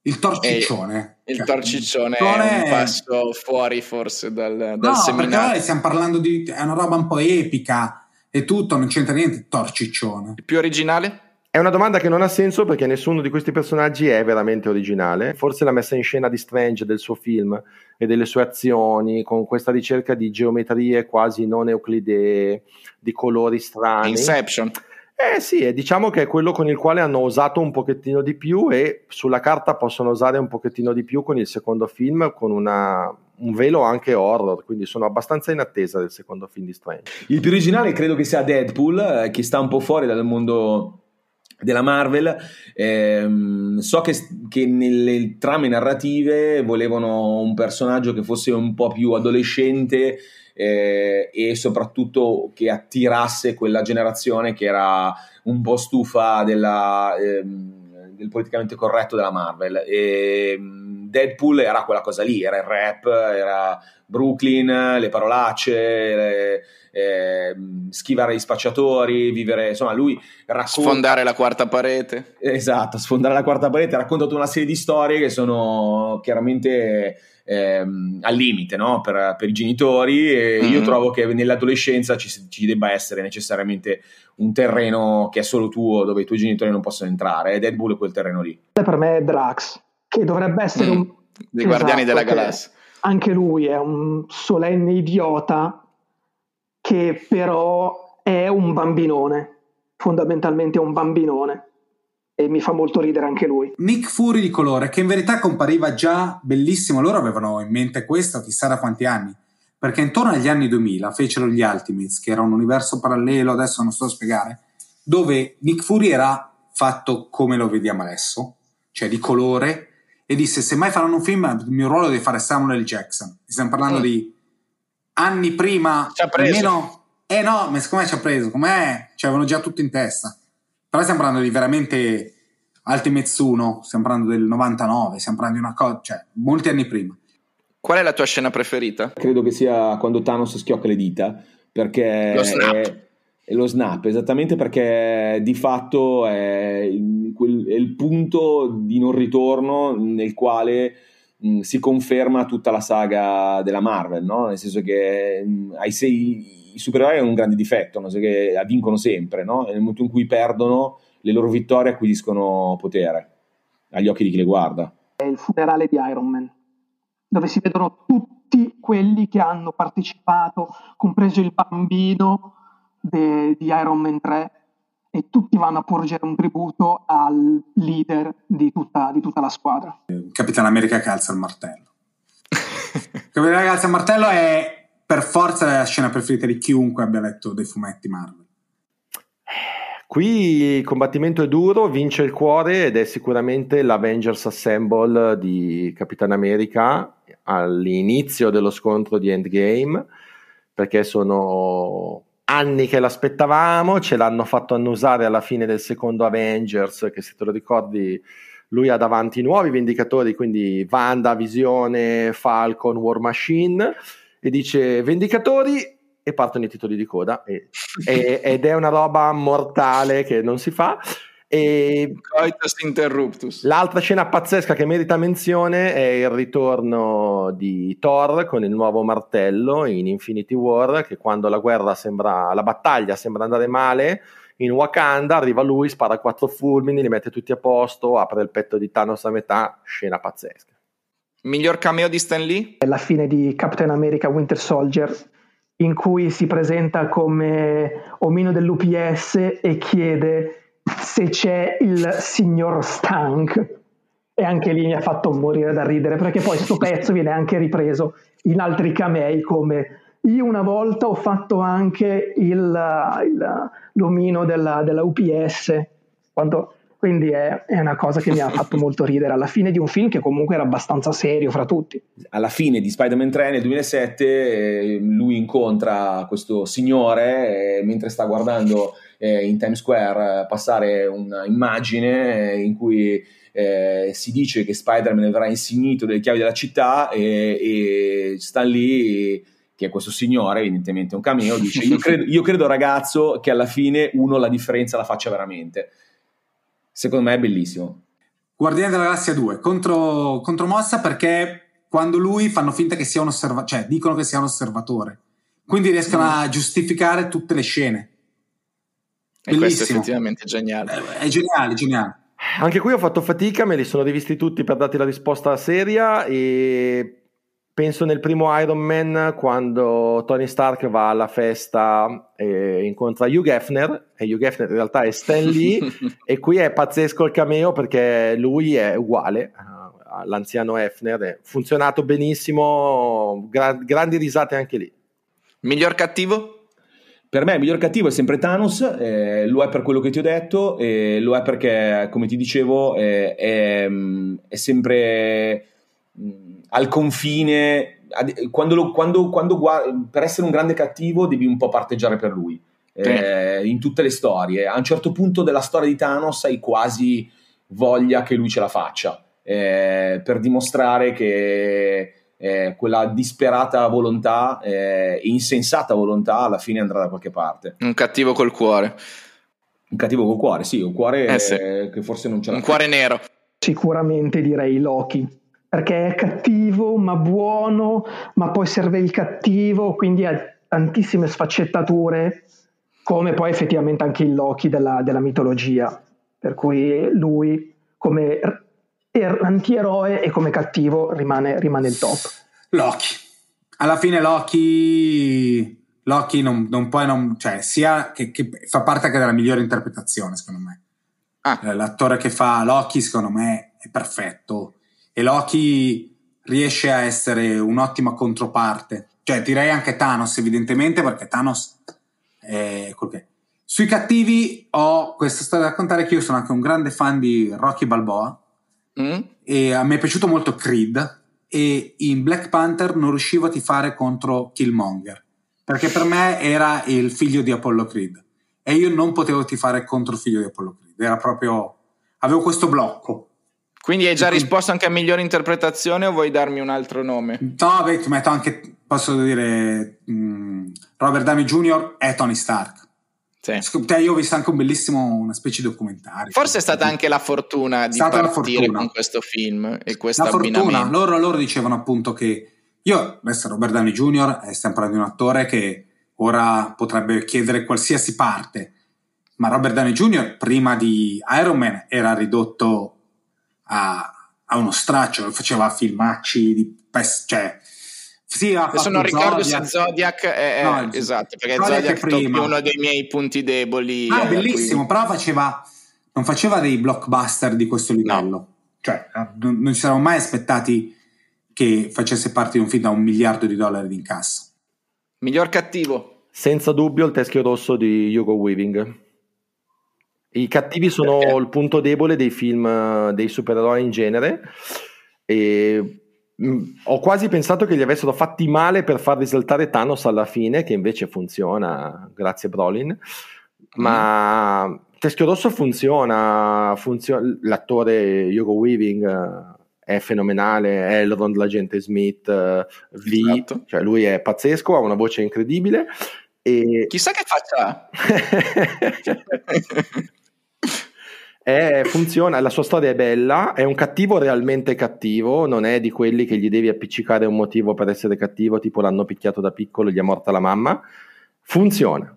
Il torciccione. Il cioè, torciccione è un passo fuori forse dal, dal no, seminario. perché stiamo parlando di... è una roba un po' epica e tutto, non c'entra niente, torciccione. Il più originale? È una domanda che non ha senso perché nessuno di questi personaggi è veramente originale. Forse la messa in scena di Strange del suo film e delle sue azioni, con questa ricerca di geometrie quasi non euclidee, di colori strani. Inception. Eh sì, diciamo che è quello con il quale hanno osato un pochettino di più e sulla carta possono osare un pochettino di più con il secondo film, con una, un velo anche horror, quindi sono abbastanza in attesa del secondo film di Strange. Il più originale credo che sia Deadpool, eh, che sta un po' fuori dal mondo della Marvel. Ehm, so che, che, nelle trame narrative volevano un personaggio che fosse un po' più adolescente eh, e soprattutto che attirasse quella generazione che era un po' stufa della, ehm, del politicamente corretto della Marvel. E, ehm, Deadpool era quella cosa lì, era il rap, era Brooklyn, le parolacce. Le, eh, schivare gli spacciatori, vivere, insomma, lui racconta... Sfondare la quarta parete. Esatto, sfondare la quarta parete, racconta tutta una serie di storie che sono chiaramente ehm, al limite no? per, per, i genitori e mm-hmm. io trovo che nell'adolescenza ci, ci, debba essere necessariamente un terreno che è solo tuo, dove i tuoi genitori non possono entrare, ed Deadpool è quel terreno lì. Per me è Drax, che dovrebbe essere mm. un... Dei esatto, Guardiani della Galassia. Anche lui è un solenne idiota che però è un bambinone, fondamentalmente è un bambinone e mi fa molto ridere anche lui. Nick Fury di colore, che in verità compariva già bellissimo, loro avevano in mente questo chissà da quanti anni, perché intorno agli anni 2000 fecero gli Ultimates, che era un universo parallelo, adesso non sto a spiegare, dove Nick Fury era fatto come lo vediamo adesso, cioè di colore, e disse se mai faranno un film il mio ruolo deve fare Samuel L. Jackson. Stiamo parlando mm. di anni prima, ci ha preso. almeno, eh no, ma siccome ci ha preso, com'è? Ci avevano già tutto in testa. Però stiamo parlando di veramente Ultimates 1, stiamo parlando del 99, stiamo parlando di una cosa, cioè molti anni prima. Qual è la tua scena preferita? Credo che sia quando Thanos schiocca le dita, perché... Lo snap. È, è lo snap, esattamente perché di fatto è il, è il punto di non ritorno nel quale mh, si conferma tutta la saga della Marvel, no? nel senso che mh, ai sei, i supereroi hanno un grande difetto, no? che vincono sempre, no? nel momento in cui perdono le loro vittorie acquisiscono potere agli occhi di chi le guarda. È il funerale di Iron Man, dove si vedono tutti quelli che hanno partecipato, compreso il bambino de, di Iron Man 3 e tutti vanno a porgere un tributo al leader di tutta, di tutta la squadra. Capitano America che alza il martello. [laughs] Capitano America che alza il martello è per forza la scena preferita di chiunque abbia letto dei fumetti Marvel. Qui il combattimento è duro, vince il cuore ed è sicuramente l'Avengers Assemble di Capitan America all'inizio dello scontro di Endgame, perché sono anni che l'aspettavamo, ce l'hanno fatto annusare alla fine del secondo Avengers, che se te lo ricordi lui ha davanti nuovi Vendicatori, quindi Wanda, Visione, Falcon, War Machine, e dice Vendicatori e partono i titoli di coda e, e, ed è una roba mortale che non si fa. E Coitus interruptus. L'altra scena pazzesca che merita menzione è il ritorno di Thor con il nuovo martello in Infinity War, che quando la guerra sembra, la battaglia sembra andare male, in Wakanda arriva lui, spara quattro fulmini, li mette tutti a posto, apre il petto di Thanos a metà, scena pazzesca. Miglior cameo di Stan Lee? La fine di Captain America Winter Soldier in cui si presenta come omino dell'UPS e chiede se c'è il signor Stank. E anche lì mi ha fatto morire da ridere, perché poi questo pezzo viene anche ripreso in altri camei come io una volta ho fatto anche il, il, l'omino della, della UPS, quando quindi è, è, una cosa che mi ha fatto molto ridere alla fine di un film che comunque era abbastanza serio fra tutti. Alla fine di Spider-Man 3 nel 2007 eh, lui incontra questo signore eh, mentre sta guardando eh, in Times Square passare un'immagine in cui eh, si dice che Spider-Man verrà insignito delle chiavi della città e, e Stan Lee che è questo signore, evidentemente un cameo, dice io credo, io credo ragazzo che alla fine uno la differenza la faccia veramente secondo me è bellissimo. Guardiani della Galassia 2 contro, contro Mossa perché quando lui fanno finta che sia un osservatore, cioè dicono che sia un osservatore, quindi riescono mm. a giustificare tutte le scene. E Bellissimo. questo è effettivamente geniale. È, è geniale, geniale. Anche qui ho fatto fatica, me li sono rivisti tutti per darti la risposta seria e Penso nel primo Iron Man quando Tony Stark va alla festa e incontra Hugh Hefner e Hugh Hefner in realtà è Stan Lee [laughs] e qui è pazzesco il cameo perché lui è uguale all'anziano Hefner, è funzionato benissimo, gra- grandi risate anche lì. Miglior cattivo? Per me il miglior cattivo è sempre Thanos, eh, lo è per quello che ti ho detto, e lo è perché, come ti dicevo, eh, è, è, sempre al confine, quando, lo, quando, quando guardi, per essere un grande cattivo devi un po' parteggiare per lui. Eh, in tutte le storie. A un certo punto della storia di Thanos hai quasi voglia che lui ce la faccia eh, per dimostrare che eh, quella disperata volontà e insensata volontà alla fine andrà da qualche parte. Un cattivo col cuore. Un cattivo col cuore, sì, un cuore eh sì. che forse non ce l'ha. Un cuore nero. Sicuramente direi Loki perché è cattivo ma buono, ma poi serve il cattivo, quindi ha tantissime sfaccettature, come poi effettivamente anche il Loki della, della mitologia, per cui lui come er, antieroe e come cattivo rimane, rimane il top. Loki. Alla fine Loki, Loki non, non puoi non, cioè sia che, che, fa parte anche della migliore interpretazione secondo me. Ah. L'attore che fa Loki secondo me è perfetto e Loki riesce a essere un'ottima controparte. Cioè, direi anche Thanos, evidentemente, perché Thanos è quel che Sui cattivi ho questa storia da raccontare che io sono anche un grande fan di Rocky Balboa mm. e a me è piaciuto molto Creed e in Black Panther non riuscivo a tifare contro Killmonger perché per me era il figlio di Apollo Creed e io non potevo tifare contro il figlio di Apollo Creed, era proprio avevo questo blocco quindi hai già risposto anche a migliore interpretazione o vuoi darmi un altro nome? No, beh, ti metto anche, posso dire, mh, mm, Robert Downey Jr. e Tony Stark. Sì. Cioè, io ho visto anche un bellissimo, una specie di documentario. Forse è stata anche la fortuna di partire fortuna. con questo film e questo la fortuna, loro, loro dicevano appunto che io, adesso Robert Downey Jr. è sempre di un attore che ora potrebbe chiedere qualsiasi parte, ma Robert Downey Jr. prima di Iron Man era ridotto a, a uno straccio, faceva filmacci di pes- cioè Sì, Adesso fatto non ricordo Zodiac. se Zodiac è, è- No, esatto, perché Zodiac è Zodiac prima. uno dei miei punti deboli. Ah, eh, bellissimo, qui. però faceva, non faceva dei blockbuster di questo livello. Cioè, eh, non, non ci siamo mai aspettati che facesse parte di un film da un miliardo di dollari di incasso. Miglior cattivo. Senza dubbio il teschio rosso di Hugo Weaving. I cattivi sono Perché? il punto debole dei film dei supereroi in genere e ho quasi pensato che li avessero fatti male per far risaltare Thanos alla fine, che invece funziona, grazie Brolin. Ma Teschio Rosso funziona, funziona, l'attore Hugo Weaving eh, è fenomenale, Elrond, l'agente Smith, eh, V, Esatto. cioè lui è pazzesco, ha una voce incredibile e Chissà che faccia. [laughs] [laughs] è- funziona, la sua storia è bella, è un cattivo realmente cattivo, non è di quelli che gli devi appiccicare un motivo per essere cattivo, tipo l'hanno picchiato da piccolo e gli è morta la mamma. Funziona.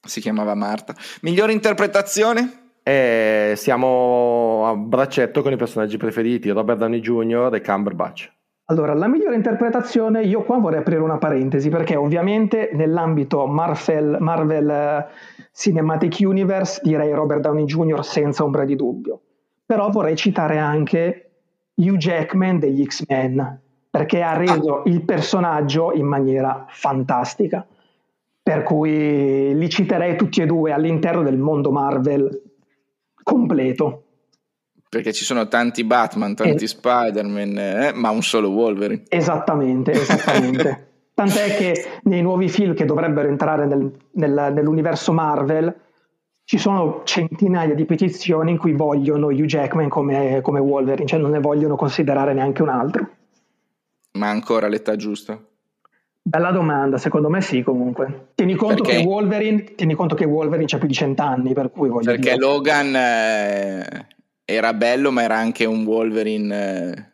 si chiamava Marta. Miglior interpretazione? E siamo a braccetto con i personaggi preferiti, Robert Downey Jr. e Cumberbatch. Allora, la migliore interpretazione, io qua vorrei aprire una parentesi perché ovviamente nell'ambito Marvel, Marvel eh, Cinematic Universe direi Robert Downey Jr. senza ombra di dubbio. Però vorrei citare anche Hugh Jackman degli X-Men perché ha reso il personaggio in maniera fantastica. Per cui li citerei tutti e due all'interno del mondo Marvel completo. Perché ci sono tanti Batman, tanti Eh. Spider-Man, eh, ma un solo Wolverine. Esattamente, esattamente. [laughs] Tant'è che nei nuovi film che dovrebbero entrare nel- nel- nell'universo Marvel ci sono centinaia di petizioni in cui vogliono Hugh Jackman come, come Wolverine, cioè non ne vogliono considerare neanche un altro. Ma ancora l'età giusta. Bella domanda, secondo me sì comunque. Tieni conto, che Wolverine, tieni conto che Wolverine ha più di cent'anni, per cui voglio Perché dire... Logan eh, era bello, ma era anche un Wolverine. eh,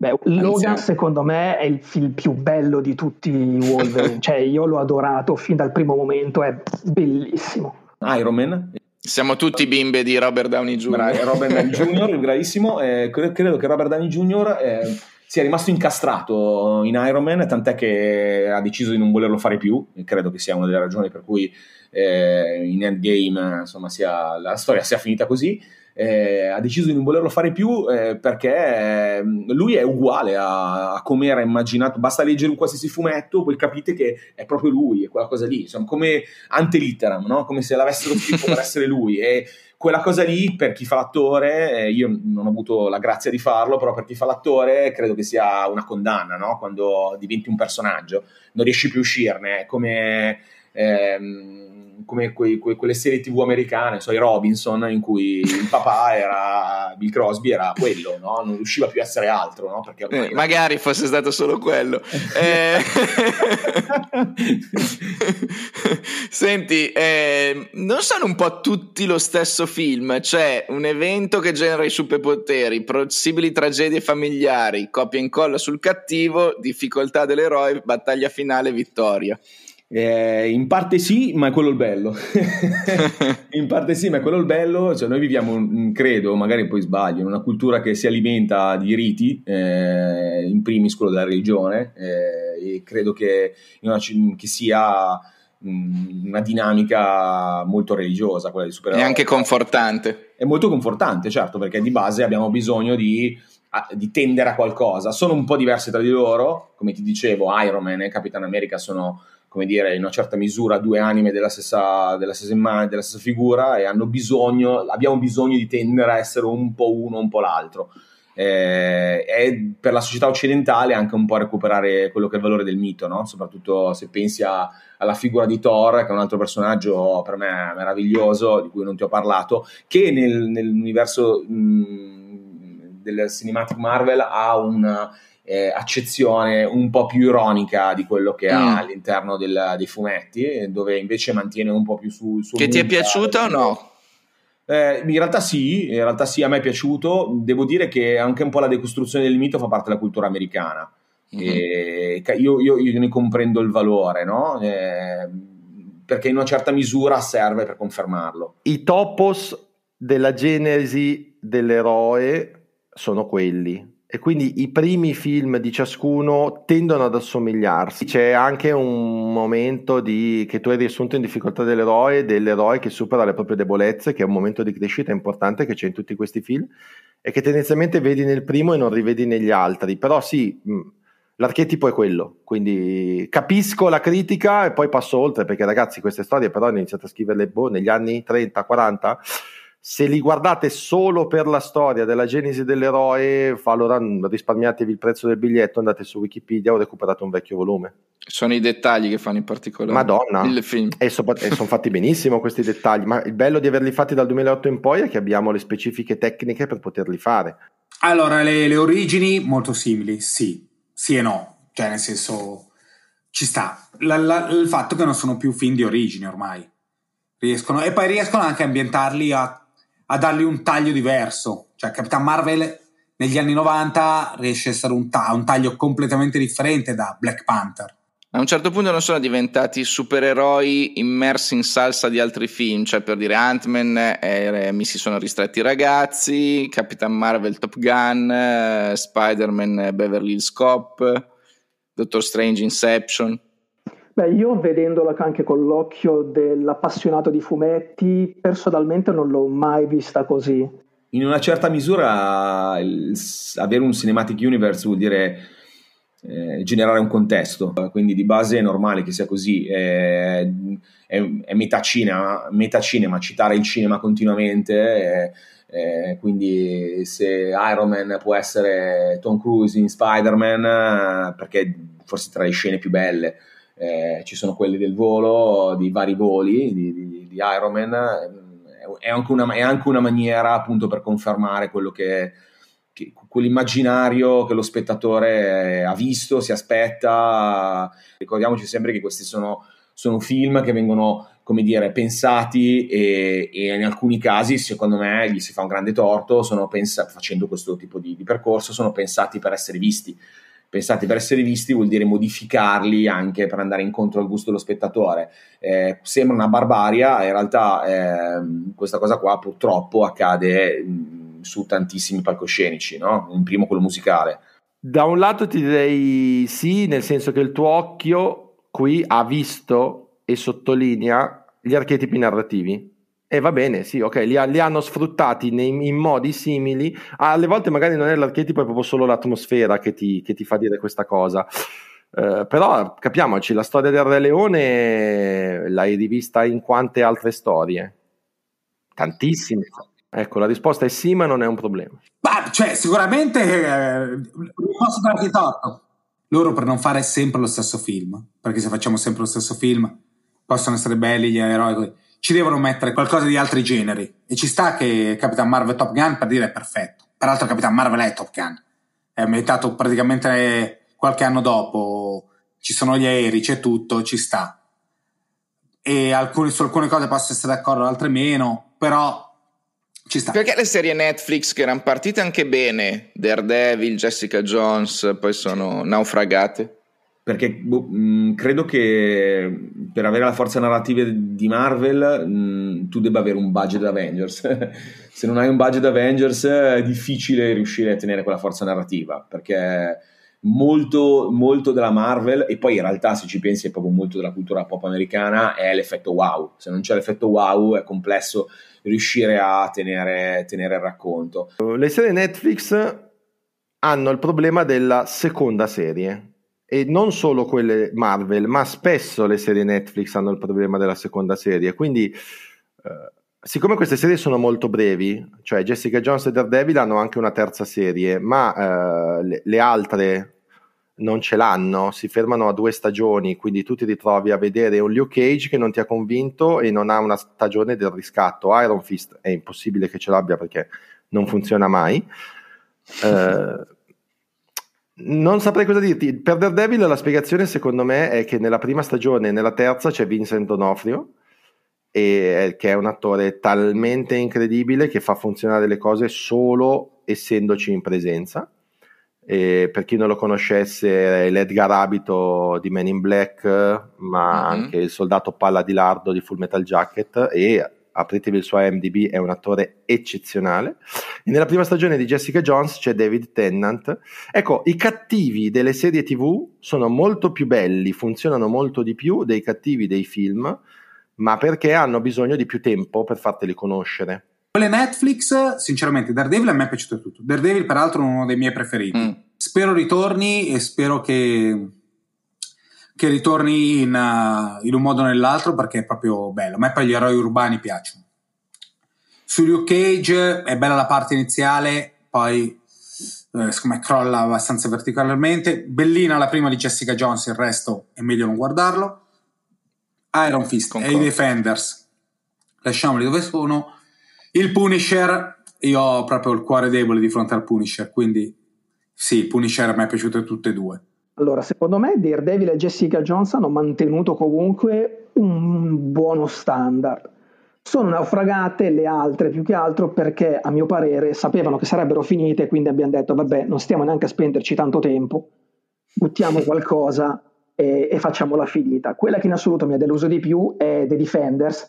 Beh, Logan secondo me è il film più bello di tutti i Wolverine, [laughs] cioè io l'ho adorato fin dal primo momento, è bellissimo. Iron Man, Siamo tutti bimbe di Robert Downey Jr. Bra- Robert Downey Jr., bravissimo. eh, cre- credo che Robert Downey Jr. eh, sia rimasto incastrato in Iron Man, tant'è che ha deciso di non volerlo fare più. e credo che sia una delle ragioni per cui eh, in Endgame insomma, sia, la storia sia finita così. Eh, ha deciso di non volerlo fare più eh, perché eh, lui è uguale a, a come era immaginato. Basta leggere un qualsiasi fumetto, poi capite che è proprio lui, è quella cosa lì. Insomma, come antelitteram, no? come se l'avessero scritto per essere lui. E quella cosa lì per chi fa l'attore, eh, io non ho avuto la grazia di farlo, però per chi fa l'attore credo che sia una condanna, no? quando diventi un personaggio, non riesci più a uscirne, è come, ehm, come quei- que- quelle serie tv americane, so, i Robinson, in cui il papà era, Bill Crosby era quello, no? non riusciva più a essere altro, no? perché Eh, magari fosse stato solo quello. [laughs] Eh, [laughs] Senti, eh, non sono un po' tutti lo stesso film? C'è un evento che genera i superpoteri, possibili tragedie familiari, copia e incolla sul cattivo, difficoltà dell'eroe, battaglia finale, vittoria. Eh, in parte sì, ma è quello il bello. [laughs] in parte sì, ma è quello il bello. Cioè, noi viviamo, mm, credo, magari poi sbaglio, in una cultura che si alimenta di riti, eh, in primis quello della religione, eh, e credo che, in una che sia mm, una dinamica molto religiosa quella di supereroi. anche confortante. È molto confortante, certo, perché di base abbiamo bisogno di, a- di tendere a qualcosa. Sono un po' diverse tra di loro, come ti dicevo, Iron Man e Capitan America sono, come dire, in una certa misura due anime della stessa, della stessa, imma- della stessa figura e hanno bisogno, abbiamo bisogno di tendere a essere un po' uno, un po' l'altro. Eh, e per la società occidentale anche un po' recuperare quello che è il valore del mito, no? soprattutto se pensi a, alla figura di Thor, che è un altro personaggio per me meraviglioso, di cui non ti ho parlato, che nel- nell'universo mh, del Cinematic Marvel ha una eh, accezione un po' più ironica di quello che ha Mm. all'interno del- dei fumetti, eh, dove invece mantiene un po' più sul suo... Che ti è mood, piaciuta o no? eh, in realtà sì, in realtà sì, a me è piaciuto. Devo dire che anche un po' la decostruzione del mito fa parte della cultura americana. Ca- io, io- io ne comprendo il valore, no? Eh, perché in una certa misura serve per confermarlo. I topos della genesi dell'eroe sono quelli. E quindi i primi film di ciascuno tendono ad assomigliarsi. C'è anche un momento di, che tu hai riassunto in difficoltà dell'eroe, dell'eroe che supera le proprie debolezze, che è un momento di crescita importante che c'è in tutti questi film e che tendenzialmente vedi nel primo e non rivedi negli altri. Però sì, l'archetipo è quello, quindi capisco la critica e poi passo oltre, perché ragazzi queste storie però ho iniziato a scriverle boh, negli anni 30, 40 se li guardate solo per la storia della genesi dell'eroe, allora risparmiatevi il prezzo del biglietto, andate su Wikipedia o recuperate un vecchio volume. Sono i dettagli che fanno in particolare. Madonna, il film. e, so, e sono fatti benissimo questi dettagli, ma il bello di averli fatti dal 2008 in poi è che abbiamo le specifiche tecniche per poterli fare. Allora, le, le origini molto simili, sì, sì e no, cioè nel senso ci sta. La, la, il fatto che non sono più film di origine ormai. Riescono, e poi riescono anche a ambientarli a a dargli un taglio diverso. Cioè, Capitan Marvel negli anni 90 riesce a essere un, ta- un taglio completamente differente da Black Panther. A un certo punto non sono diventati supereroi immersi in salsa di altri film, cioè per dire Ant-Man eh, mi si sono ristretti i ragazzi, Capitan Marvel Top Gun, eh, Spider-Man Beverly Hills Cop, Doctor Strange Inception. Beh, io vedendola anche con l'occhio dell'appassionato di fumetti, personalmente non l'ho mai vista così. In una certa misura il, avere un cinematic universe vuol dire eh, generare un contesto, quindi di base è normale che sia così. È, è, è metà, cinema, metà cinema, citare il cinema continuamente. È, quindi se Iron Man può essere Tom Cruise in Spider-Man, perché forse tra le scene più belle eh, ci sono quelli del volo, di vari voli di, di, di Iron Man, è anche, una, è anche, una, maniera appunto per confermare quello che, che, quell'immaginario che lo spettatore ha visto, si aspetta. Ricordiamoci sempre che questi sono, sono film che vengono come dire, pensati e, e, in alcuni casi, secondo me, gli si fa un grande torto, sono pensa- facendo questo tipo di, di percorso, sono pensati per essere visti pensati per essere visti vuol dire modificarli anche per andare incontro al gusto dello spettatore. Eh, sembra una barbaria, in realtà eh, questa cosa qua purtroppo accade mh, mm, su tantissimi palcoscenici, no? in primo quello musicale. Da un lato ti direi sì, nel senso che il tuo occhio qui ha visto e sottolinea gli archetipi narrativi e va bene, sì, ok, li, ha, li hanno sfruttati nei, in modi simili. Alle volte magari non è l'archetipo, è proprio solo l'atmosfera che ti, che ti fa dire questa cosa. Uh, però capiamoci, la storia del Re Leone l'hai rivista in quante altre storie? Tantissime. Ecco, la risposta è sì, ma non è un problema. Ma, cioè, sicuramente eh, posso darti torto. Loro per non fare sempre lo stesso film, perché se facciamo sempre lo stesso film possono essere belli gli eroi ci devono mettere qualcosa di altri generi. E ci sta che Capitan Marvel Top Gun per dire è perfetto. Peraltro Capitan Marvel è Top Gun. È ambientato praticamente qualche anno dopo. Ci sono gli aerei, c'è tutto, ci sta. E alcune, su alcune cose posso essere d'accordo, altre meno, però ci sta. Perché le serie Netflix che erano partite anche bene, Daredevil, Jessica Jones, poi sono naufragate? Perché boh, mh, credo che per avere la forza narrativa di Marvel mh, tu debba avere un budget Avengers. [laughs] Se non hai un budget Avengers è difficile riuscire a tenere quella forza narrativa, perché molto, molto della Marvel, e poi in realtà se ci pensi è proprio molto della cultura pop americana, è l'effetto wow. Se non c'è l'effetto wow è complesso riuscire a tenere, tenere il racconto. Le serie Netflix hanno il problema della seconda serie e non solo quelle Marvel, ma spesso le serie Netflix hanno il problema della seconda serie. Quindi, eh, siccome queste serie sono molto brevi, cioè Jessica Jones e Daredevil hanno anche una terza serie, ma eh, le, le, altre non ce l'hanno, si fermano a due stagioni, quindi tu ti ritrovi a vedere un Luke Cage che non ti ha convinto e non ha una stagione del riscatto. Iron Fist è impossibile che ce l'abbia perché non funziona mai. [laughs] Eh, non saprei cosa dirti. Per Daredevil la spiegazione secondo me è che nella prima stagione e nella terza c'è Vincent D'Onofrio, e, che è un attore talmente incredibile che fa funzionare le cose solo essendoci in presenza. E per chi non lo conoscesse è l'Edgar Abito di Men in Black, ma mm-hmm. anche il soldato palla di lardo di Full Metal Jacket e apritevi il suo IMDb, è un attore eccezionale. E nella prima stagione di Jessica Jones c'è David Tennant. Ecco, i cattivi delle serie TV sono molto più belli, funzionano molto di più dei cattivi dei film, ma perché hanno bisogno di più tempo per farteli conoscere. Quelle Netflix, sinceramente, Daredevil a me è piaciuto tutto. Daredevil, peraltro, è uno dei miei preferiti. Mm. Spero ritorni e spero che, che ritorni in, uh, in, un modo o nell'altro perché è proprio bello. A me poi gli eroi urbani piacciono. Su Luke Cage è bella la parte iniziale, poi eh, secondo me crolla abbastanza verticalmente. Bellina la prima di Jessica Jones, il resto è meglio non guardarlo. Iron Fist Concordo. e i Defenders, lasciamoli dove sono il Punisher, io ho proprio il cuore debole di fronte al Punisher, quindi sì, Punisher me è piaciuto tutte e due. Allora, secondo me Daredevil e Jessica Jones hanno mantenuto comunque un buono standard. Sono naufragate le altre più che altro perché, a mio parere, sapevano che sarebbero finite, quindi abbiamo detto, vabbè, non stiamo neanche a spenderci tanto tempo, buttiamo qualcosa e, e facciamola finita. Quella che in assoluto mi ha deluso di più è The Defenders,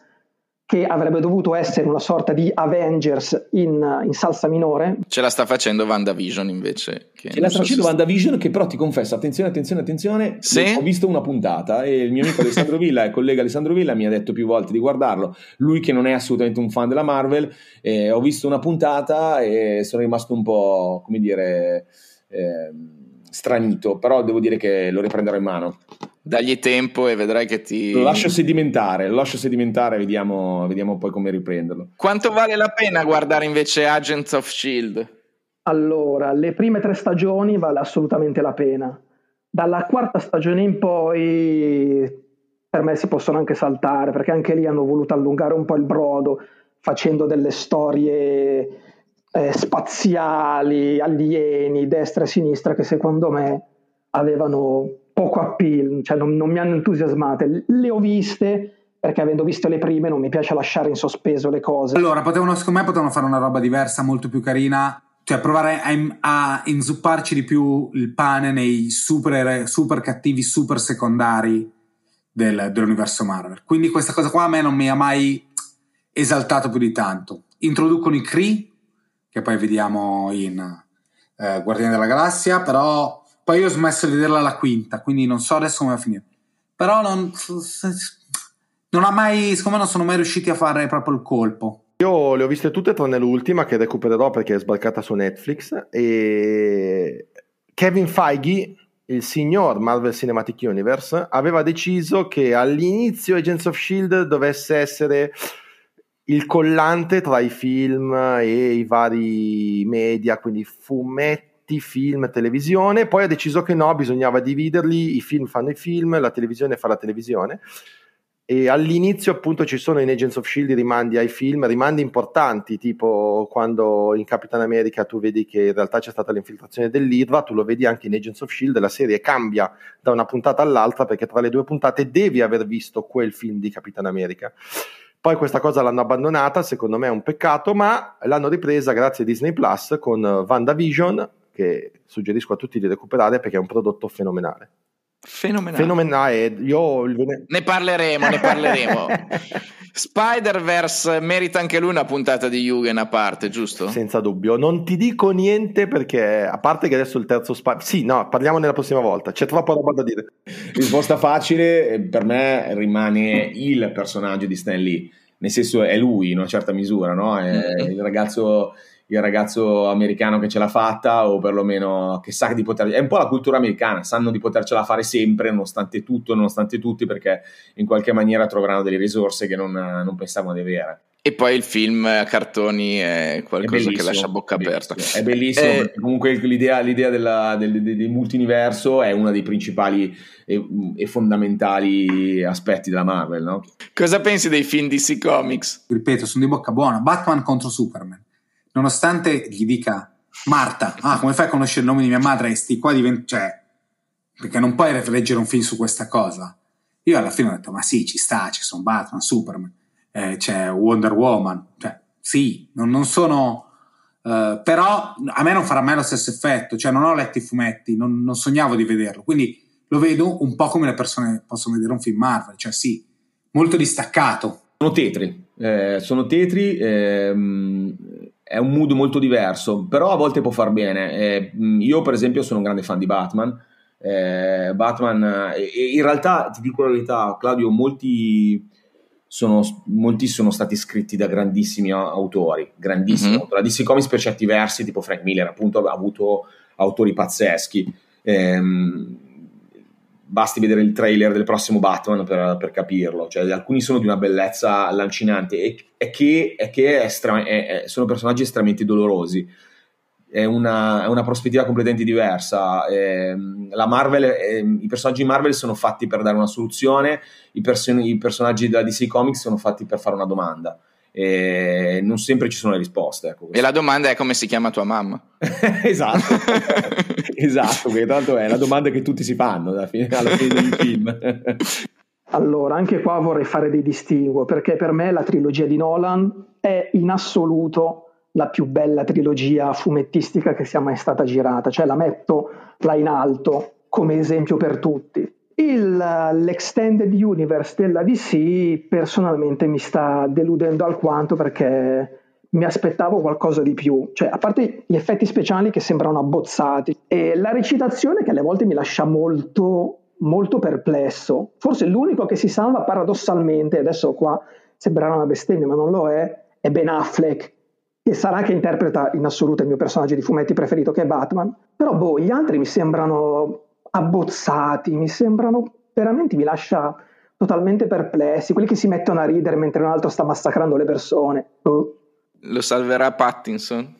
che avrebbe dovuto essere una sorta di Avengers in, in salsa minore. Ce la sta facendo WandaVision invece. Che Ce la sta so facendo se... WandaVision che però ti confesso, attenzione, attenzione, attenzione, sì? ho visto una puntata e il mio amico Alessandro [laughs] Villa, il collega Alessandro Villa mi ha detto più volte di guardarlo, lui che non è assolutamente un fan della Marvel, eh, ho visto una puntata e sono rimasto un po', come dire... Eh, stranito, però devo dire che lo riprenderò in mano. Dagli tempo e vedrai che ti... Lo lascio sedimentare, lo lascio sedimentare, vediamo, vediamo poi come riprenderlo. Quanto vale la pena guardare invece Agents of Shield? Allora, le prime tre stagioni vale assolutamente la pena. Dalla quarta stagione in poi per me si possono anche saltare, perché anche lì hanno voluto allungare un po' il brodo, facendo delle storie eh, spaziali, alieni, destra e sinistra, che secondo me avevano poco appeal, cioè non, non mi hanno entusiasmate. Le ho viste perché avendo visto le prime non mi piace lasciare in sospeso le cose. Allora, potevano, secondo me potevano fare una roba diversa, molto più carina, cioè provare a, a inzupparci di più il pane nei super, super cattivi, super secondari del, dell'universo Marvel. Quindi questa cosa qua a me non mi ha mai esaltato più di tanto. Introducono i Kree, che poi vediamo in eh, Guardiani della Galassia, però poi io ho smesso di vederla alla quinta, quindi non so adesso come va a finire. Però non, non ha mai, secondo me non sono mai riusciti a fare proprio il colpo. Io le ho viste tutte tranne l'ultima che recupererò perché è sbarcata su Netflix e Kevin Feige, il signor Marvel Cinematic Universe, aveva deciso che all'inizio Agents of Shield dovesse essere il collante tra i film e i vari media, quindi fumetti, film, televisione, poi ha deciso che no, bisognava dividerli, i film fanno i film, la televisione fa la televisione. E all'inizio appunto ci sono in Agents of Shield rimandi ai film, rimandi importanti, tipo quando in Capitan America tu vedi che in realtà c'è stata l'infiltrazione dell'Hydra, tu lo vedi anche in Agents of Shield, la serie cambia da una puntata all'altra perché tra le due puntate devi aver visto quel film di Capitan America. Poi questa cosa l'hanno abbandonata, secondo me è un peccato, ma l'hanno ripresa grazie a Disney Plus con WandaVision, che suggerisco a tutti di recuperare perché è un prodotto fenomenale. Fenomenale. Fenomenale. Io... Ne parleremo, ne parleremo. [laughs] Spider-Verse merita anche lui una puntata di Yugen a parte, giusto? Senza dubbio. Non ti dico niente perché, a parte che adesso il terzo Spider... Sì, no, parliamo nella prossima volta. C'è troppa roba da dire. Risposta facile, per me rimane il personaggio di Stan Lee. Nel senso, è lui in una certa misura, no? È mm-hmm. il ragazzo il ragazzo americano che ce l'ha fatta o perlomeno che sa di poter... È un po' la cultura americana, sanno di potercela fare sempre nonostante tutto, nonostante tutti perché in qualche maniera troveranno delle risorse che non, non pensavano di avere. E poi il film a cartoni è qualcosa è che lascia bocca aperta. È bellissimo, eh, comunque l'idea, l'idea della, del, del, del, multiverso è uno dei principali e, e, fondamentali aspetti della Marvel. No? Cosa pensi dei film DC Comics? Ripeto, sono di bocca buona. Batman contro Superman nonostante gli dica Marta, ah, come fai a conoscere il nome di mia madre? Sti qua diventa, cioè, perché non puoi leggere un film su questa cosa. Io alla fine ho detto, ma sì, ci sta, ci sono Batman, Superman, eh, c'è Wonder Woman, cioè, sì, non, non sono... Uh, però a me non farà mai lo stesso effetto, cioè non ho letto i fumetti, non, non, sognavo di vederlo, quindi lo vedo un po' come le persone possono vedere un film Marvel, cioè sì, molto distaccato. Sono tetri, eh, sono tetri, ehm, è un mood molto diverso, però a volte può far bene. Eh, io per esempio sono un grande fan di Batman, eh, Batman, eh, in realtà ti dico la verità, Claudio, molti sono, molti sono stati scritti da grandissimi autori, grandissimi mm-hmm. autori. La DC Comics per certi versi, tipo Frank Miller, appunto, ha avuto autori pazzeschi. Ehm, basti vedere il trailer del prossimo Batman per, per, capirlo. Cioè, alcuni sono di una bellezza lancinante e, e che, e che è estra- è, sono personaggi estremamente dolorosi. È una, è una prospettiva completamente diversa. Eh, la Marvel, eh, I personaggi Marvel sono fatti per dare una soluzione, i, person- i personaggi della DC Comics sono fatti per fare una domanda e non sempre ci sono le risposte. Ecco. E la domanda è come si chiama tua mamma? [laughs] esatto, [laughs] esatto, perché tanto è la domanda che tutti si fanno alla fine, alla fine del film. [laughs] allora, anche qua vorrei fare dei distinguo, perché per me la trilogia di Nolan è in assoluto la più bella trilogia fumettistica che sia mai stata girata, cioè la metto là in alto come esempio per tutti. Il, l'extended universe della DC personalmente mi sta deludendo alquanto perché mi aspettavo qualcosa di più, cioè a parte gli effetti speciali che sembrano abbozzati e la recitazione che alle volte mi lascia molto molto perplesso. Forse l'unico che si salva paradossalmente, adesso qua sembrerà una bestemmia, ma non lo è, è Ben Affleck, che sarà che interpreta in assoluto il mio personaggio di fumetti preferito che è Batman, però boh, gli altri mi sembrano abbozzati, mi sembrano veramente, mi lascia totalmente perplessi, quelli che si mettono a ridere mentre un altro sta massacrando le persone. Oh. Lo salverà Pattinson?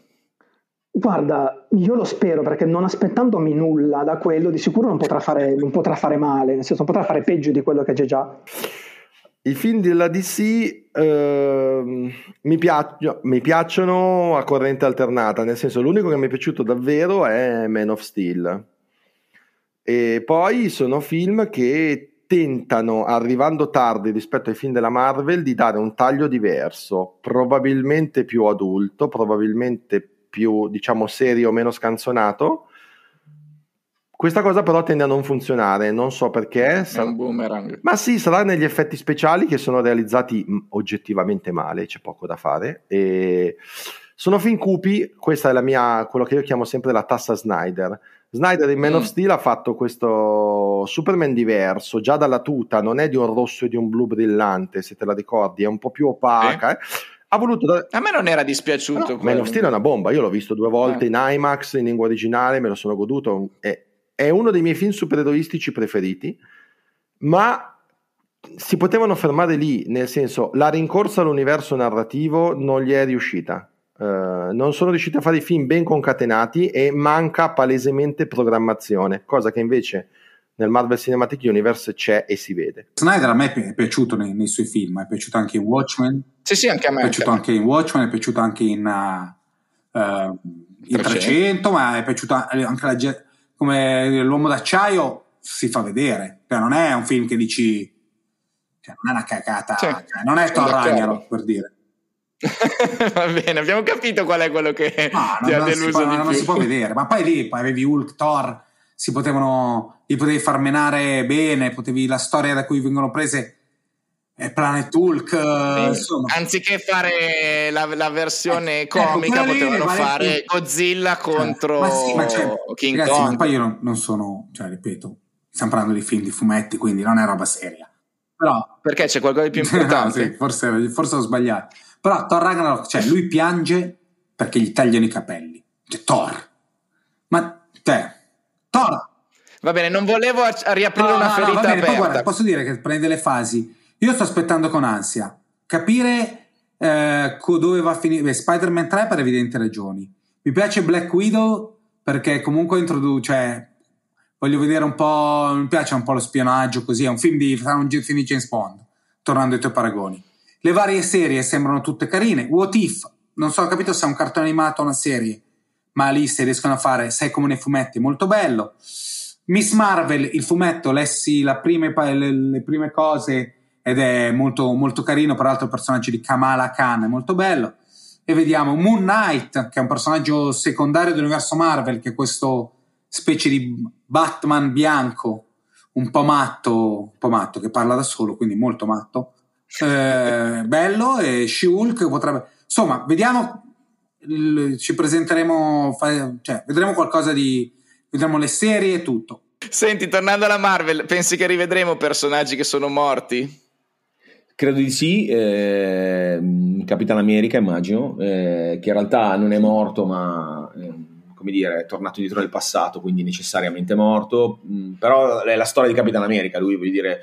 Guarda, io lo spero perché non aspettandomi nulla da quello, di sicuro non potrà fare, non potrà fare male, nel senso non potrà fare peggio di quello che c'è già. I film della DC eh, mi, piac- mi, piacciono a corrente alternata, nel senso l'unico che mi è piaciuto davvero è Man of Steel. E poi sono film che tentano, arrivando tardi rispetto ai film della Marvel, di dare un taglio diverso, probabilmente più adulto, probabilmente più, diciamo, serio, meno scanzonato. Questa cosa però tende a non funzionare, non so perché. È un boomerang. Ma sì, sarà negli effetti speciali che sono realizzati oggettivamente male, c'è poco da fare. E sono film cupi, questa è la mia, quello che io chiamo sempre la tassa Snyder Snyder in Man mm. of Steel ha fatto questo Superman diverso, già dalla tuta, non è di un rosso e di un blu brillante, se te la ricordi, è un po' più opaca. Eh? Ha voluto da... A me non era dispiaciuto. No, Man of Steel è una bomba, io l'ho visto due volte eh. in IMAX, in lingua originale, me lo sono goduto. È, è uno dei miei film supereroistici preferiti, ma si potevano fermare lì, nel senso la rincorsa all'universo narrativo non gli è riuscita. Uh, non sono riusciti a fare i film ben concatenati e manca palesemente programmazione, cosa che invece nel Marvel Cinematic Universe c'è e si vede. Snyder a me è piaciuto nei, nei suoi film, è piaciuto anche in Watchmen. Sì, sì, anche a me. È piaciuto anche, anche in Watchmen, è piaciuto anche in, uh, uh, in 300. 300, ma è piaciuto anche la, come L'uomo d'acciaio si fa vedere, cioè, non è un film che dici, cioè, non è una cagata, sì, cioè, non è Thor Ragnarok per dire. [laughs] Va bene, abbiamo capito qual è quello che no, ti ha deluso può, di non più. si può vedere, ma poi lì poi avevi Hulk, Thor, si potevano, li potevi far menare bene, potevi, la storia da cui vengono prese Planet Hulk. Sì. Anziché fare la, la versione eh, ecco, comica, ecco, potevano vale fare. Godzilla cioè, contro ma sì, ma cioè, King ragazzi, Kong. Ma poi io non, non, sono, cioè, ripeto, stiamo parlando di film di fumetti, quindi non è roba seria. Però, Perché c'è qualcosa di più [laughs] importante? sì, forse, forse ho sbagliato. Però Thor Ragnarok, cioè lui piange perché gli tagliano i capelli. Cioè, Thor. Ma te, Thor. Va bene, non volevo riaprire no, una no, ferita no, bene, aperta. Guarda, posso dire che prende le fasi. Io sto aspettando con ansia capire eh, dove va a finire. Beh, Spider-Man 3 per evidenti ragioni. Mi piace Black Widow perché comunque introduce. Cioè, voglio vedere un po'. Mi piace un po' lo spionaggio così. È un film di, un film di James Bond. Tornando ai tuoi paragoni. Le varie serie sembrano tutte carine. What If, non so, ho capito se è un cartone animato o una serie, ma lì se riescono a fare, sai come nei fumetti, molto bello. Miss Marvel, il fumetto, lessi prime, le, le, prime cose ed è molto, molto carino, peraltro il personaggio di Kamala Khan è molto bello. E vediamo Moon Knight, che è un personaggio secondario dell'universo Marvel, che è questo specie di Batman bianco, un po' matto, un po' matto, che parla da solo, quindi molto matto eh, bello e She-Hulk potrebbe... Insomma, vediamo, ci presenteremo, cioè, vedremo qualcosa di... vedremo le serie e tutto. Senti, tornando alla Marvel, pensi che rivedremo personaggi che sono morti? Credo di sì, eh, Capitan America immagino, eh, che in realtà non è morto ma eh, come dire, è tornato dietro nel passato, quindi necessariamente morto, mm, però è la storia di Capitan America, lui vuol dire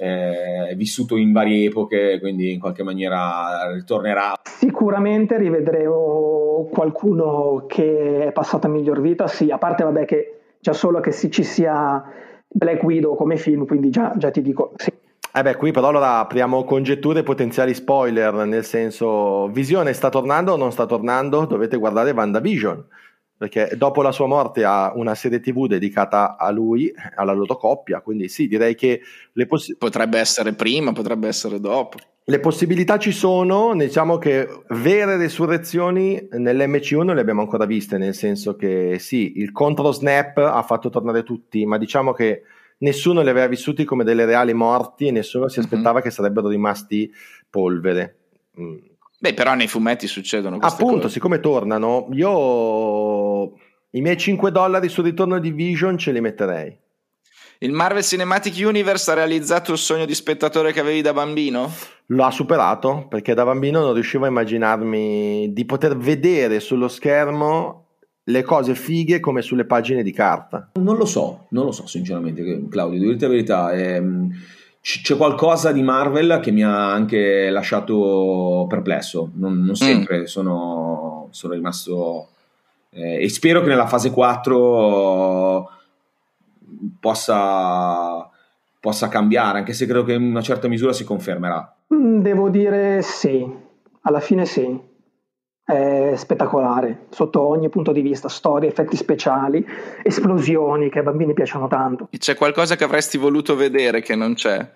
eh, vissuto in varie epoche, quindi in qualche maniera ritornerà. Sicuramente rivedremo qualcuno che è passato a miglior vita, sì, a parte vabbè che già solo che ci sia Black Widow come film, quindi già, già ti dico sì. Eh beh, qui però allora apriamo congetture e potenziali spoiler, nel senso, Visione sta tornando o non sta tornando? Dovete guardare WandaVision perché dopo la sua morte ha una serie tv dedicata a lui, alla loro coppia, quindi sì, direi che le poss- potrebbe essere prima, potrebbe essere dopo. Le possibilità ci sono, diciamo che vere resurrezioni nell'MCU non le abbiamo ancora viste, nel senso che sì, il contro snap ha fatto tornare tutti, ma diciamo che nessuno li aveva vissuti come delle reali morti e nessuno si mhm. aspettava mm-hmm. che sarebbero rimasti polvere. Mm Beh, però nei fumetti succedono queste Appunto, cose. siccome tornano, io i miei 5 dollari sul ritorno di Vision ce li metterei. Il Marvel Cinematic Universe ha realizzato il sogno di spettatore che avevi da bambino? Lo ha superato, perché da bambino non riuscivo a immaginarmi di poter vedere sullo schermo le cose fighe come sulle pagine di carta. Non lo so, non lo so sinceramente, Claudio, devo dirti la verità. Ehm c'è qualcosa di Marvel che mi ha anche lasciato perplesso. Non, non sempre mm. sono, sono, rimasto. Eh, e spero che nella fase 4 possa, possa cambiare, anche se credo che in una certa misura si confermerà. Mm, devo dire sì, alla fine sì. È spettacolare sotto ogni punto di vista, storie, effetti speciali, esplosioni che ai bambini piacciono tanto. C'è qualcosa che avresti voluto vedere che non c'è?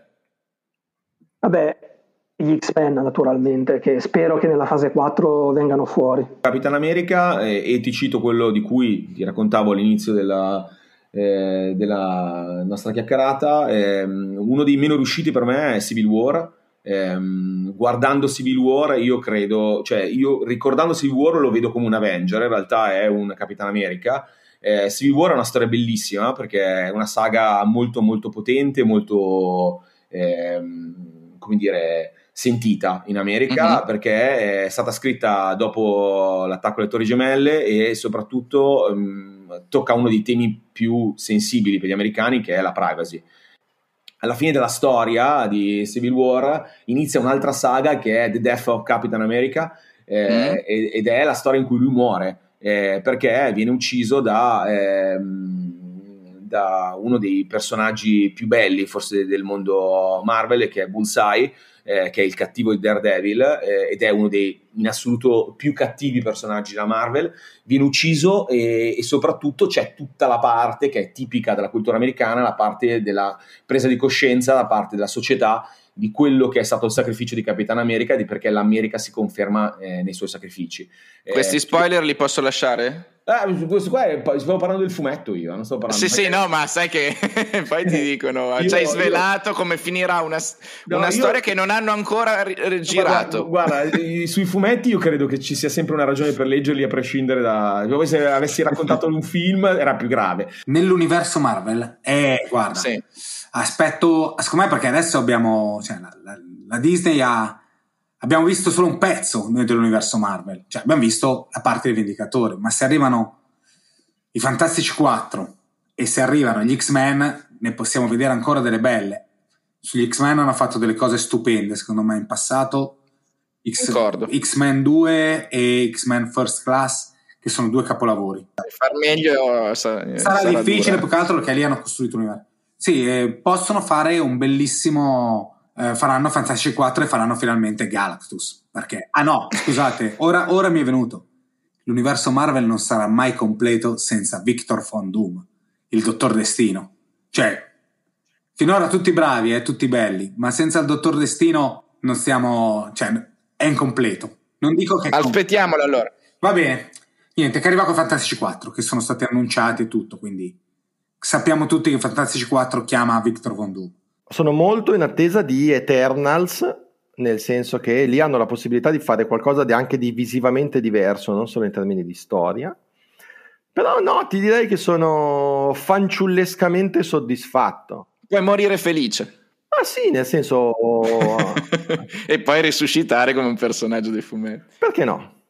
Vabbè, gli X-Men naturalmente, che spero che nella fase 4 vengano fuori. Capitan America, eh, e ti cito quello di cui ti raccontavo all'inizio della, eh, della nostra chiacchierata, eh, uno dei meno riusciti per me è Civil War ehm, guardando Civil War io credo, cioè io ricordando Civil War lo vedo come un Avenger, in realtà è un Capitan America. Eh, Civil War è una storia bellissima perché è una saga molto molto potente, molto ehm, come dire sentita in America mm-hmm. perché è stata scritta dopo l'attacco alle Torri Gemelle e soprattutto ehm, tocca uno dei temi più sensibili per gli americani che è la privacy alla fine della storia di Civil War inizia un'altra saga che è The Death of Captain America eh, mm. ed è la storia in cui lui muore eh, perché viene ucciso da, eh, da, uno dei personaggi più belli forse del mondo Marvel che è Bullseye eh, che è il cattivo di Daredevil eh, ed è uno dei in assoluto più cattivi personaggi da Marvel, viene ucciso e, e, soprattutto c'è tutta la parte che è tipica della cultura americana, la parte della presa di coscienza da parte della società di quello che è stato il sacrificio di Capitan America e di perché l'America si conferma eh, nei suoi sacrifici. Questi eh, spoiler li posso lasciare? Eh, questo qua è, stavo parlando del fumetto io, non sto parlando Sì, sì, no, ma sai che [laughs] poi ti dicono, io, ci hai svelato io... come finirà una, no, una io... storia che non hanno ancora ri- girato. Guarda, guarda sui fumetti io credo che ci sia sempre una ragione per leggerli a prescindere da... Se avessi raccontato un film era più grave. Nell'universo Marvel, eh, guarda, sì. aspetto, secondo me perché adesso abbiamo, cioè, la, la, la Disney ha abbiamo visto solo un pezzo noi dell'universo Marvel, cioè abbiamo visto la parte dei Vendicatori, ma se arrivano i Fantastici 4 e se arrivano gli X-Men ne possiamo vedere ancora delle belle. Sugli X-Men hanno fatto delle cose stupende, secondo me, in passato. X- X-Men 2 e X-Men First Class, che sono due capolavori. Far meglio sarà, sarà difficile, più che altro perché lì hanno costruito un universo. Sì, eh, possono fare un bellissimo eh, faranno Fantasy 4 e faranno finalmente Galactus. Perché, ah no, scusate, [laughs] ora, ora mi è venuto. L'universo Marvel non sarà mai completo senza Victor Von Doom, il Dottor Destino. Cioè, finora tutti bravi e eh, tutti belli, ma senza il Dottor Destino non stiamo, cioè, è incompleto. Non dico che... Aspettiamolo allora. Va bene. Niente, che arriva con Fantasy 4, che sono stati annunciati e tutto, quindi sappiamo tutti che Fantasy 4 chiama Victor Von Doom sono molto in attesa di Eternals nel senso che lì hanno la possibilità di fare qualcosa di anche di visivamente diverso, non solo in termini di storia. Però no, ti direi che sono fanciullescamente soddisfatto. Puoi morire felice. Ma sì, nel senso... [laughs] e poi risuscitare come un personaggio dei fumetti. Perché no?